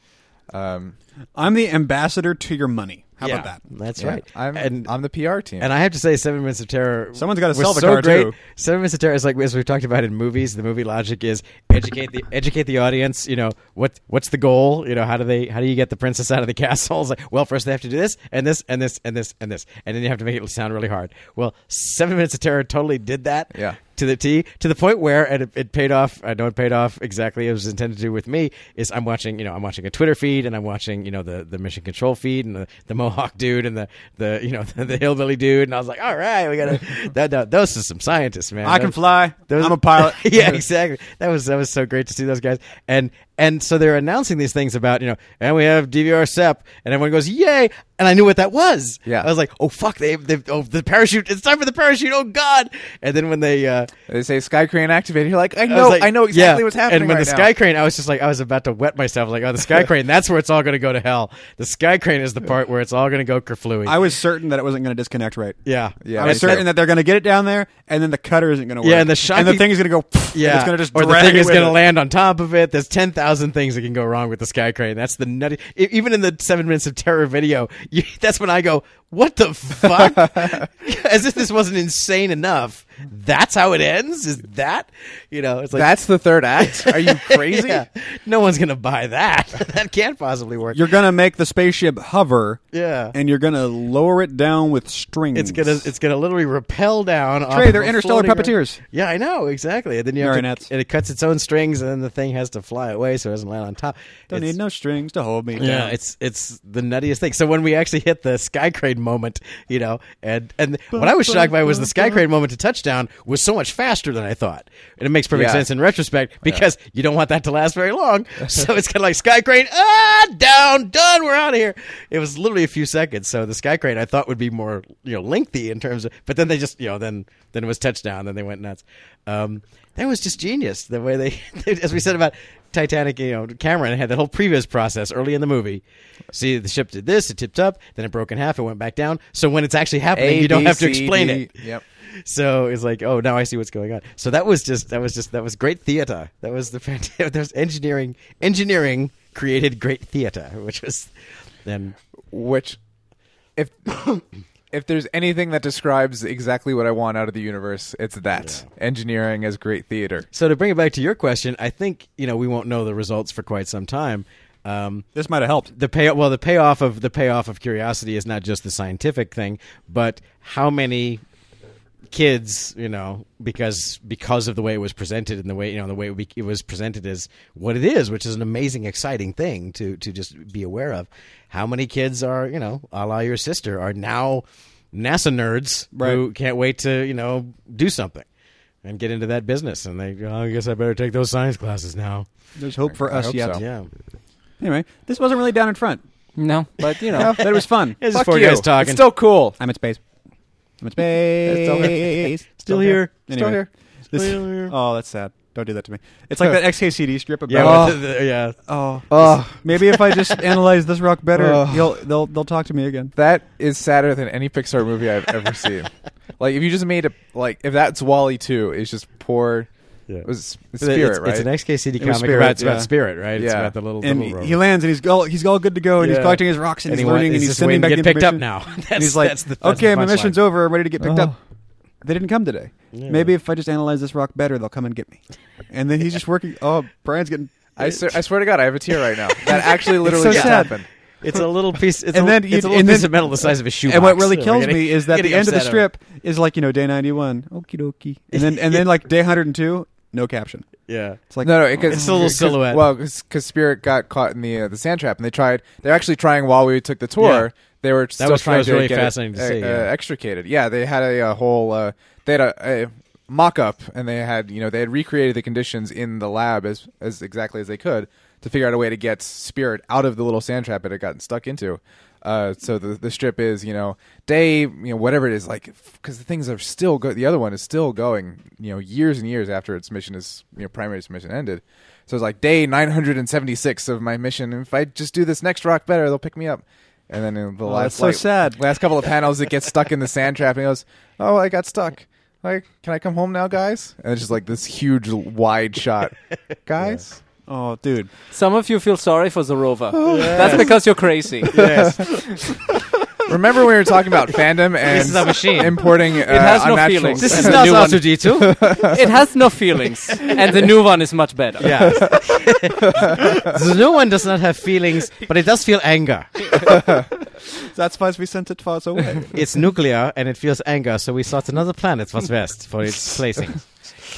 Um, I'm the ambassador to your money. How Yeah, about that? That's yeah, right. I'm and I'm the PR team. And I have to say, Seven Minutes of Terror. Someone's gotta was sell the so car, great. too. Seven Minutes of Terror is like as we've talked about in movies. The movie logic is educate the educate the audience. You know what what's the goal? You know how do they how do you get the princess out of the castle? It's like well, first they have to do this and this and this and this and this, and then you have to make it sound really hard. Well, Seven Minutes of Terror totally did that. Yeah. To the T, to the point where, and it, it paid off. I know it paid off exactly as it was intended to do with me. Is I'm watching, you know, I'm watching a Twitter feed, and I'm watching, you know, the, the mission control feed, and the, the Mohawk dude, and the, the you know the, hillbilly dude, and I was like, all right, we gotta. that, that, those are some scientists, man. I can fly. those- I'm a pilot. yeah, exactly. That was that was so great to see those guys. And and so they're announcing these things about you know, and we have DVR SEP, and everyone goes yay, and I knew what that was. Yeah. I was like, oh fuck, they they oh the parachute, it's time for the parachute. Oh god! And then when they uh, they say Sky Crane activated. You're like, I I know, was like, I know exactly yeah. what's happening. And when right the now. sky crane, I was just like, I was about to wet myself. Like, oh, the sky crane, that's where it's all going to go to hell. The sky crane is the part where it's all going to go kerflooey. I was certain that it wasn't going to disconnect right. yeah, Yeah, I was certain too. that they're going to get it down there, and then the cutter isn't going to work. Yeah, and the and the thing is going to go. pfft, and Yeah, it's going to just or the thing it is with going to land on top of it. There's ten thousand things that can go wrong with the sky crane. That's the nutty. Even in the seven minutes of terror video, you, that's when I go, "What the fuck?" As if this wasn't insane enough. That's how it ends. Is that you know? It's like That's the third act. Are you crazy? Yeah. No one's gonna buy that. that can't possibly work. You're gonna make the spaceship hover, yeah. and you're gonna lower it down with strings. it's gonna it's gonna literally rappel down. Trey, they're interstellar puppeteers. Yeah, I know exactly. And then you have to, and it cuts its own strings, and then the thing has to fly away so it doesn't land on top. Don't It's- need no strings to hold me. Yeah, down. it's it's the nuttiest thing. So when we actually hit the sky crane moment, you know, and and what I was shocked by was the sky crane moment to touchdown was so much faster than I thought, and it makes perfect Yeah. sense in retrospect because you don't want that to last very long. so it's kind of like sky crane, ah, down, done, we're out of here. It was literally a few seconds. So the sky crane I thought would be more you know lengthy in terms of, but then they just you know then then it was touchdown, then they went nuts. Um, that was just genius the way they, as we said about Titanic, you know, Cameron had that whole previous process early in the movie. See, the ship did this, it tipped up, then it broke in half, it went back down. So when it's actually happening, A, you don't B, have to explain D. it. Yep. So it's like, oh, now I see what's going on. So that was just that was just that was great theater. That was the fantastic. There's engineering. Engineering created great theater, which was then Which, if if there's anything that describes exactly what I want out of the universe, it's that engineering as great theater. So to bring it back to your question, I think you know we won't know the results for quite some time. Um, this might have helped. the pay well the payoff of the payoff of curiosity is not just the scientific thing, but how many kids you know because because of the way it was presented and the way you know the way it, was presented is what it is, which is an amazing, exciting thing to to just be aware of. How many kids are you know, a la your sister, are now NASA nerds who can't wait to you know do something and get into that business, and they oh, I guess I better take those science classes now. There's hope for us hope yet. so. Yeah, Anyway, this wasn't really down in front, No, but you know, but it was fun. It's Fuck four you. guys talking. It's still cool. I'm in space. I'm in space. Still here. Anyway, Still here. this- Still here. oh, that's sad. Don't do that to me. It's like that XKCD strip about. Yeah, Oh. with the- the- yeah. Oh, Oh. maybe if I just analyze this rock better, Oh. he'll they'll they'll talk to me again. That is sadder than any Pixar movie I've ever seen. like if you just made a like if that's WALL-E two, it's just poor. Yeah. It was it's It's- spirit, it's, right? It's an XKCD comic Spirit, about, it's yeah. about spirit, right? It's Yeah. about the little, And little he, he lands and he's all he's all good to go and he's collecting his rocks and, And he's he wa- learning and he's sending waiting back get the picked up information. now. and he's like, that's the- that's okay, the my punchline. mission's over. I'm ready to get picked Oh. up. They didn't come today. Yeah. Maybe if I just analyze this rock better, they'll come and get me. And then he's just working. Oh, Brian's getting. I, swear, I swear to God, I have a tear right now. That actually literally so just sad. happened. It's a little piece. It's And a, then it's a little and piece then- of metal the size of a shoe. And what really kills me is that the end of the strip is like you know day ninety one, okie dokie, and then and then like day hundred and two, no caption. Yeah. It's like no, no, because It's a little silhouette. Well, because Spirit got caught in the uh, the sand trap, and they tried. They're actually trying while we took the tour. Yeah. They were still was- that trying was to really get it, fascinating to uh, see, uh, yeah. extricated. Yeah, they had a, a whole. Uh, they had a, a mock up, and they had you know they had recreated the conditions in the lab as as exactly as they could to figure out a way to get Spirit out of the little sand trap it had gotten stuck into. Uh, so the the strip is you know day you know whatever it is like because the things are still go- the other one is still going you know years and years after its mission is you know primary mission ended. So it's like day 976 of my mission. If I just do this next rock better they'll pick me up. And then in the Oh, last so like, sad. last couple of panels it gets stuck in the sand trap and he goes oh I got stuck. Like can I come home now guys? And it's just like this huge wide shot. Guys oh, dude, some of you feel sorry for the rover. That's because you're crazy. Yes. remember when we were talking about fandom and This is a machine. importing uh, has no unnatural- feelings. this is not new one. R2D2. it has no feelings, and the new one is much better. Yeah. the new one does not have feelings, but it does feel anger. that's why we sent it far away. It's nuclear and it feels anger, so we sought another planet was best for its placing.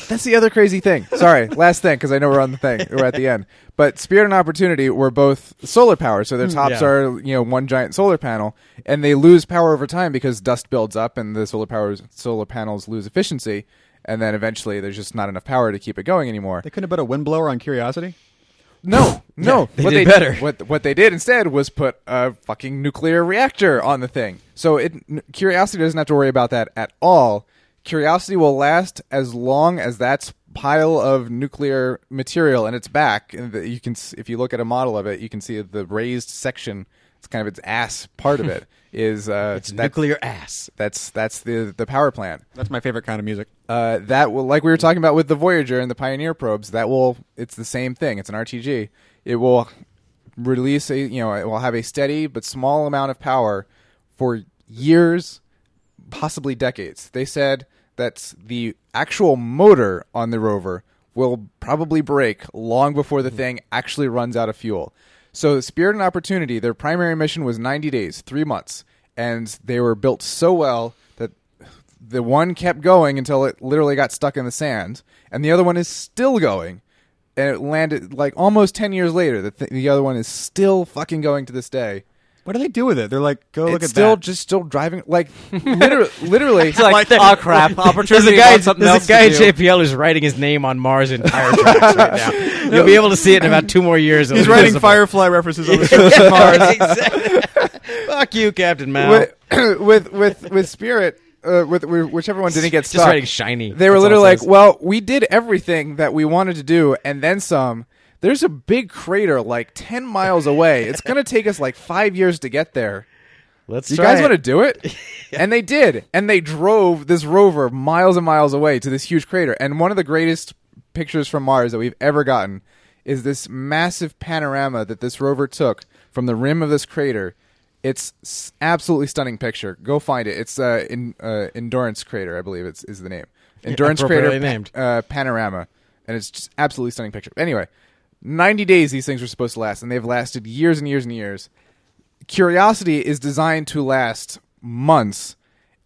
That's the other crazy thing. Sorry, last thing because I know we're on the thing. We're at the end. But Spirit and Opportunity were both solar powered, so their mm, tops yeah. are you know one giant solar panel, and they lose power over time because dust builds up and the solar powers solar panels lose efficiency, and then eventually there's just not enough power to keep it going anymore. They couldn't have put a windblower on Curiosity. No, no. they what did they better. What what they did instead was put a fucking nuclear reactor on the thing. So it n- Curiosity doesn't have to worry about that at all. Curiosity will last as long as that pile of nuclear material in its back. And you can, if you look at a model of it, you can see the raised section. It's kind of its ass part of it is uh, It's that- nuclear ass. That's that's the the power plant That's my favorite kind of music. uh, that will, like we were talking about with the Voyager and the Pioneer probes, that will, it's the same thing. It's an RTG. It will release a, you know, it will have a steady but small amount of power for years, possibly decades. They said that the actual motor on the rover will probably break long before the hmm. thing actually runs out of fuel. So Spirit and Opportunity, their primary mission was 90 days, 3 months, and they were built so well that the one kept going until it literally got stuck in the sand, and the other one is still going. And it landed like almost 10 years later. The, th- the other one is still fucking going to this day. What do they do with it? They're like, go look it's at still that. just still driving like literally, literally It's like, Like- oh crap, There's a guy, something there's else a guy at to do. JPL who's writing his name on Mars in tire tracks right now. You'll be able to see it in about two more years. It'll He's be writing visible. Firefly references on the surface of Mars. exactly. Fuck you, Captain Mao. with, with with with Spirit, uh, with, with whichever one didn't get Just stuck. writing shiny. They were That's all literally like, says. "Well, we did everything that we wanted to do, and then some." There's a big crater like ten miles away. It's gonna take us like five years to get there. Let's You guys want to do it? And they did. And they drove this rover miles and miles away to this huge crater. And one of the greatest pictures from Mars that we've ever gotten is this massive panorama that this rover took from the rim of this crater. It's absolutely stunning picture. Go find it. It's uh, in uh, Endurance Crater, I believe it's is the name. Endurance Crater appropriately pa- named. uh, panorama, and it's just absolutely stunning picture. Anyway, ninety days these things were supposed to last, and they've lasted years and years and years. Curiosity is designed to last months,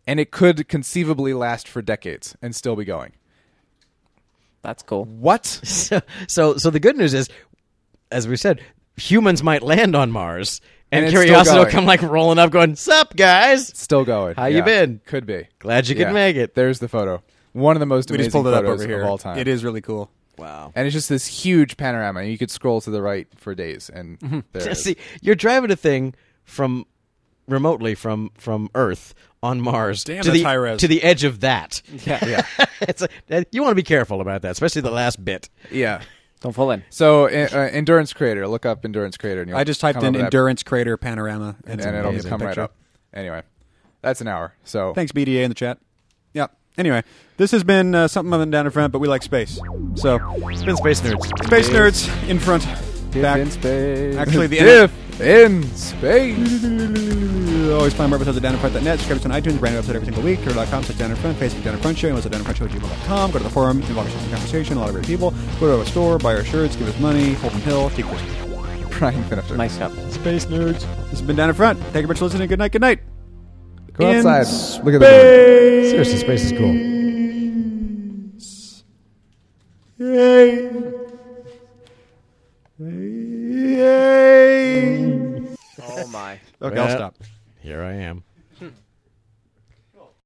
and it could conceivably last for decades and still be going. That's cool. What? so, so, so the good news is, as we said, humans might land on Mars, and, And Curiosity will come like rolling up, going, "Sup, guys? Still going. How you been? Could be. Glad you could make it." There's the photo. One of the most We amazing just pulled it up photos over here. of all time. It is really cool. Wow. And it's just this huge panorama. You could scroll to the right for days, and there. See, you're driving a thing from remotely from from Earth on Mars Damn, to that's the high res. to the edge of that. Yeah. yeah, it's a, you want to be careful about that, especially the last bit. yeah. Don't fall in. So, uh, endurance crater. Look up endurance crater. And you'll I just typed come in up with that, endurance crater panorama, and, it's an it'll just amazing come right up. Anyway, that's an hour. So Thanks, BDA in the chat. Yeah. Anyway, this has been uh, something other than down in front, but we like space. So, It's been Space Nerds. space nerds in front, Diff back. in space. Actually, the diff in space. Always find more episodes at downinfront.net. Subscribe to us on iTunes, brand new episode every single week. Twitter.com slash down in front. Facebook down in front show. Email us at down in front show at gmail.com. Go to the forum, involve yourself in conversation. A lot of great people. Go to our store, buy our shirts, give us money. Holden Hill, take Christmas. Brian Finifter. Nice job. Space nerds. This has been down in front. Thank you very much for listening. Good night. Good night. Go In outside. Look at the moon. Seriously, space is cool. Yay. Yay. Oh my. Okay, I'll stop. Here I am.